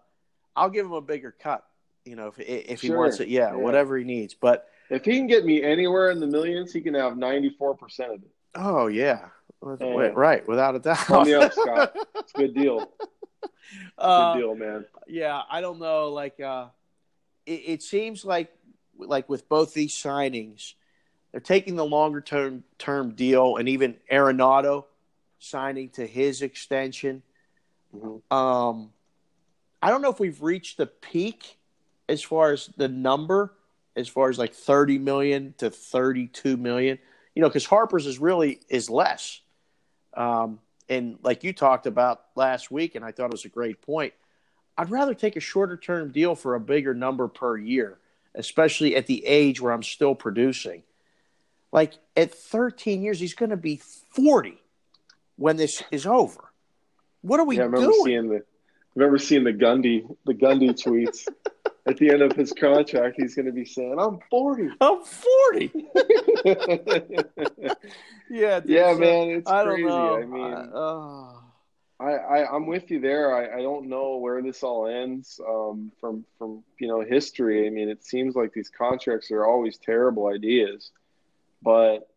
I'll give him a bigger cut. You know, if if he Sure. wants it, yeah, Yeah. whatever he needs. But if he can get me anywhere in the millions, he can have 94 percent of it. oh yeah, wait, right, without a doubt. Call me up, Scott. It's a good deal. Good Uh, deal, man. yeah, I don't know. Like, uh, it, it seems like, like with both these signings, they're taking the longer term term deal, and even Arenado signing to his extension. Mhm. Um, I don't know if we've reached the peak as far as the number, as far as like thirty million to thirty-two million. You know, because Harper's is really is less. Um, and like you talked about last week, and I thought it was a great point. I'd rather take a shorter term deal for a bigger number per year, especially at the age where I'm still producing. Like at 13 years, he's going to be 40 when this is over. What are we yeah, I remember doing? seeing the I remember seeing the Gundy the Gundy tweets at the end of his contract. He's going to be saying, "I'm 40." I'm 40. Yeah, dude, yeah, so man, it's I don't crazy. know. I mean, I- oh. I, I I'm with you there. I, I don't know where this all ends um, from from you know history. I mean, it seems like these contracts are always terrible ideas, but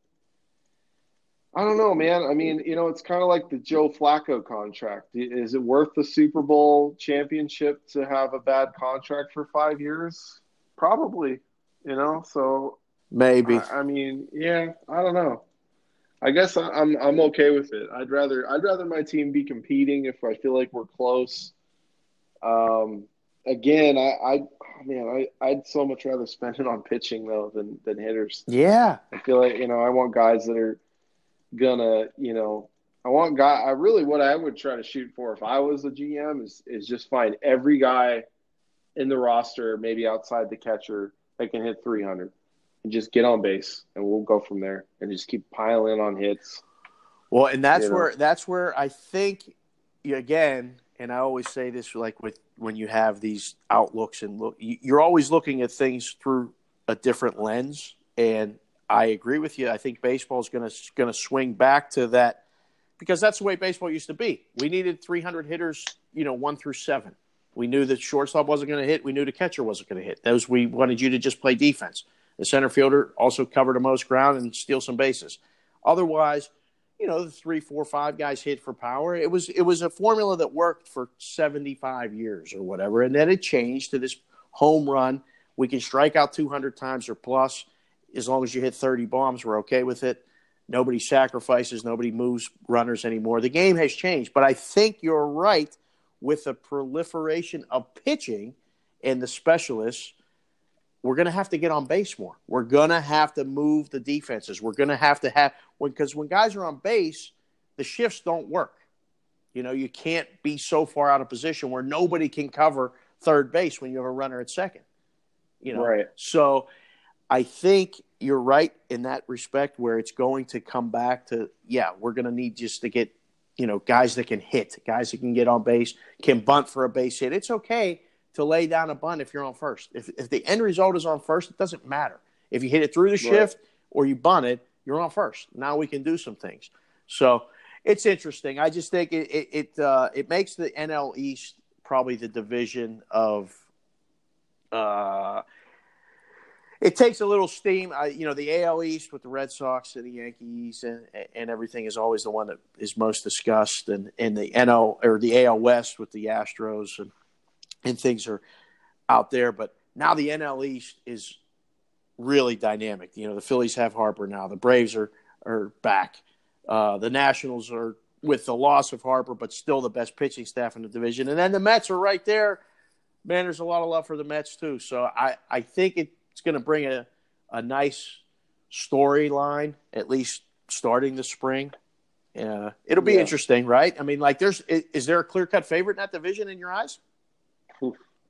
I don't know, man. I mean, you know, it's kind of like the Joe Flacco contract. Is it worth the Super Bowl championship to have a bad contract for five years? Probably. You know, so Maybe. I, I mean, yeah, I don't know. I guess I- I'm I'm okay with it. I'd rather I'd rather my team be competing if I feel like we're close. Um, again, I I oh, man, I I'd so much rather spend it on pitching though than than hitters. yeah. I feel like you know I want guys that are gonna you know I want guy. I really what I would try to shoot for if I was a GM is is just find every guy in the roster, maybe outside the catcher, that can hit 300 and just get on base, and we'll go from there and just keep piling on hits. Well, and that's You know. where that's where I think you, again, and I always say this like with when you have these outlooks and look, you're always looking at things through a different lens. And I agree with you. I think baseball is going to going to swing back to that because that's the way baseball used to be. We needed 300 hitters, you know, one through seven. We knew the shortstop wasn't going to hit. We knew the catcher wasn't going to hit. Those we wanted you to just play defense. The center fielder also cover the most ground and steal some bases. Otherwise, you know, the three, four, five guys hit for power. It was it was a formula that worked for seventy five years or whatever, and then it changed to this home run. We can strike out two hundred times or plus as long as you hit thirty bombs. We're okay with it. Nobody sacrifices. Nobody moves runners anymore. The game has changed, but I think you're right with the proliferation of pitching and the specialists we're going to have to get on base more. We're going to have to move the defenses. We're going to have to have because when guys are on base, the shifts don't work. You know, you can't be so far out of position where nobody can cover third base when you have a runner at second. You know, Right. so I think you're right in that respect where it's going to come back to yeah, we're going to need just to get you know guys that can hit, guys that can get on base, can bunt for a base hit. It's okay to lay down a bunt if you're on first. If if the end result is on first, it doesn't matter. If you hit it through the shift or you bunt it, you're on first. Now we can do some things. So it's interesting. I just think it it it, uh, it makes the NL East probably the division of. Uh, it takes a little steam. I, you know, the AL East with the Red Sox and the Yankees and and everything is always the one that is most discussed, and and the NL or the AL West with the Astros and and things are out there. But now the NL East is really dynamic. You know, the Phillies have Harper now. The Braves are are back. Uh, the Nationals are with the loss of Harper, but still the best pitching staff in the division. And then the Mets are right there. Man, there's a lot of love for the Mets too. So I I think it's going to bring a a nice storyline at least starting the spring. Uh, it'll be Yeah. interesting, right? I mean, like, there's is, is there a clear cut favorite in that division in your eyes?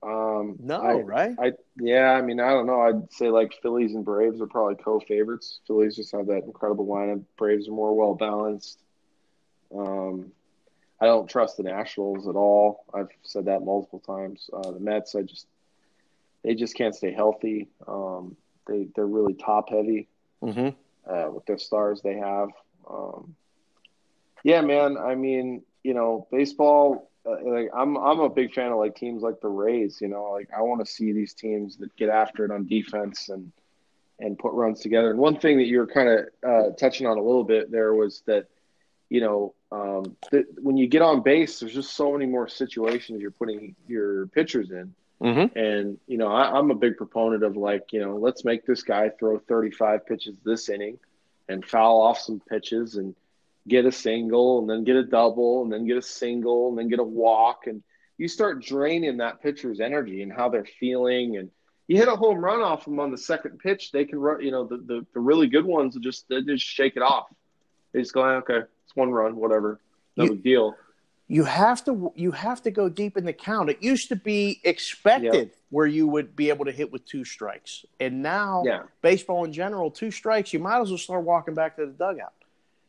Um, No, I- right? I yeah, I mean, I don't know. I'd say like Phillies and Braves are probably co-favorites. Phillies just have that incredible lineup. Braves are more well balanced. Um, I don't trust the Nationals at all. I've said that multiple times. Uh, the Mets, I just they just can't stay healthy. Um, they they're really top heavy Mm-hmm. uh, with their stars they have. Um, yeah, man. I mean, you know, baseball. Uh, like I'm, I'm a big fan of like teams like the Rays. You know, like I want to see these teams that get after it on defense and and put runs together. And one thing that you were kind of uh, touching on a little bit there was that, you know, um, when you get on base, there's just so many more situations you're putting your pitchers in. Mm-hmm. And, you know, I, I'm a big proponent of like, you know, let's make this guy throw 35 pitches this inning and foul off some pitches and get a single and then get a double and then get a single and then get a walk. And you start draining that pitcher's energy and how they're feeling. And you hit a home run off them on the second pitch, they can run, you know, the, the, the really good ones just, they just shake it off. They just go, okay, it's one run, whatever. No You- big deal. You have to you have to go deep in the count. It used to be expected where you would be able to hit with two strikes, and now Yeah. baseball in general, two strikes, you might as well start walking back to the dugout.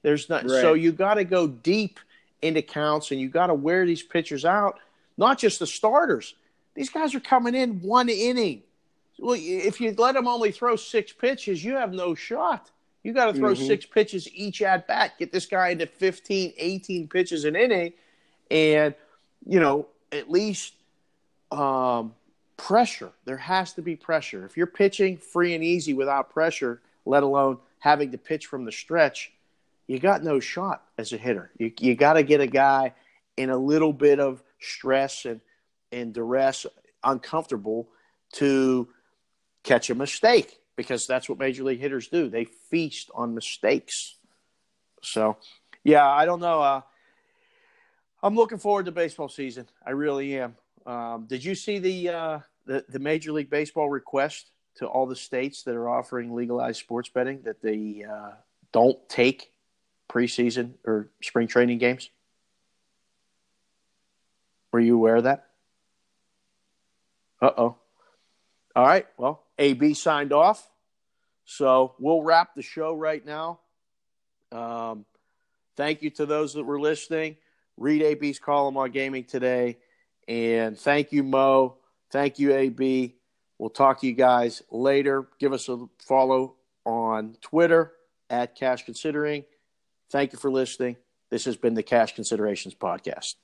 There's not so you got to go deep into counts, and you got to wear these pitchers out. Not just the starters; these guys are coming in one inning. Well, if you let them only throw six pitches, you have no shot. You got to throw Mhm. six pitches each at bat, get this guy into 15, 18 pitches an inning, and you know at least um, pressure. There has to be pressure. If you're pitching free and easy without pressure, let alone having to pitch from the stretch, you got no shot as a hitter. You you got to get a guy in a little bit of stress and and duress, uncomfortable to catch a mistake because that's what major league hitters do. They feast on mistakes. So, yeah, I don't know. Uh, I'm looking forward to baseball season. I really am. Um, did you see the, uh, the the Major League Baseball request to all the states that are offering legalized sports betting that they uh, don't take preseason or spring training games? Were you aware of that? Uh oh. All right. Well, AB signed off. So we'll wrap the show right now. Um, thank you to those that were listening. Read AB's column on gaming today. And thank you, Mo. Thank you, AB. We'll talk to you guys later. Give us a follow on Twitter at Cash Considering. Thank you for listening. This has been the Cash Considerations Podcast.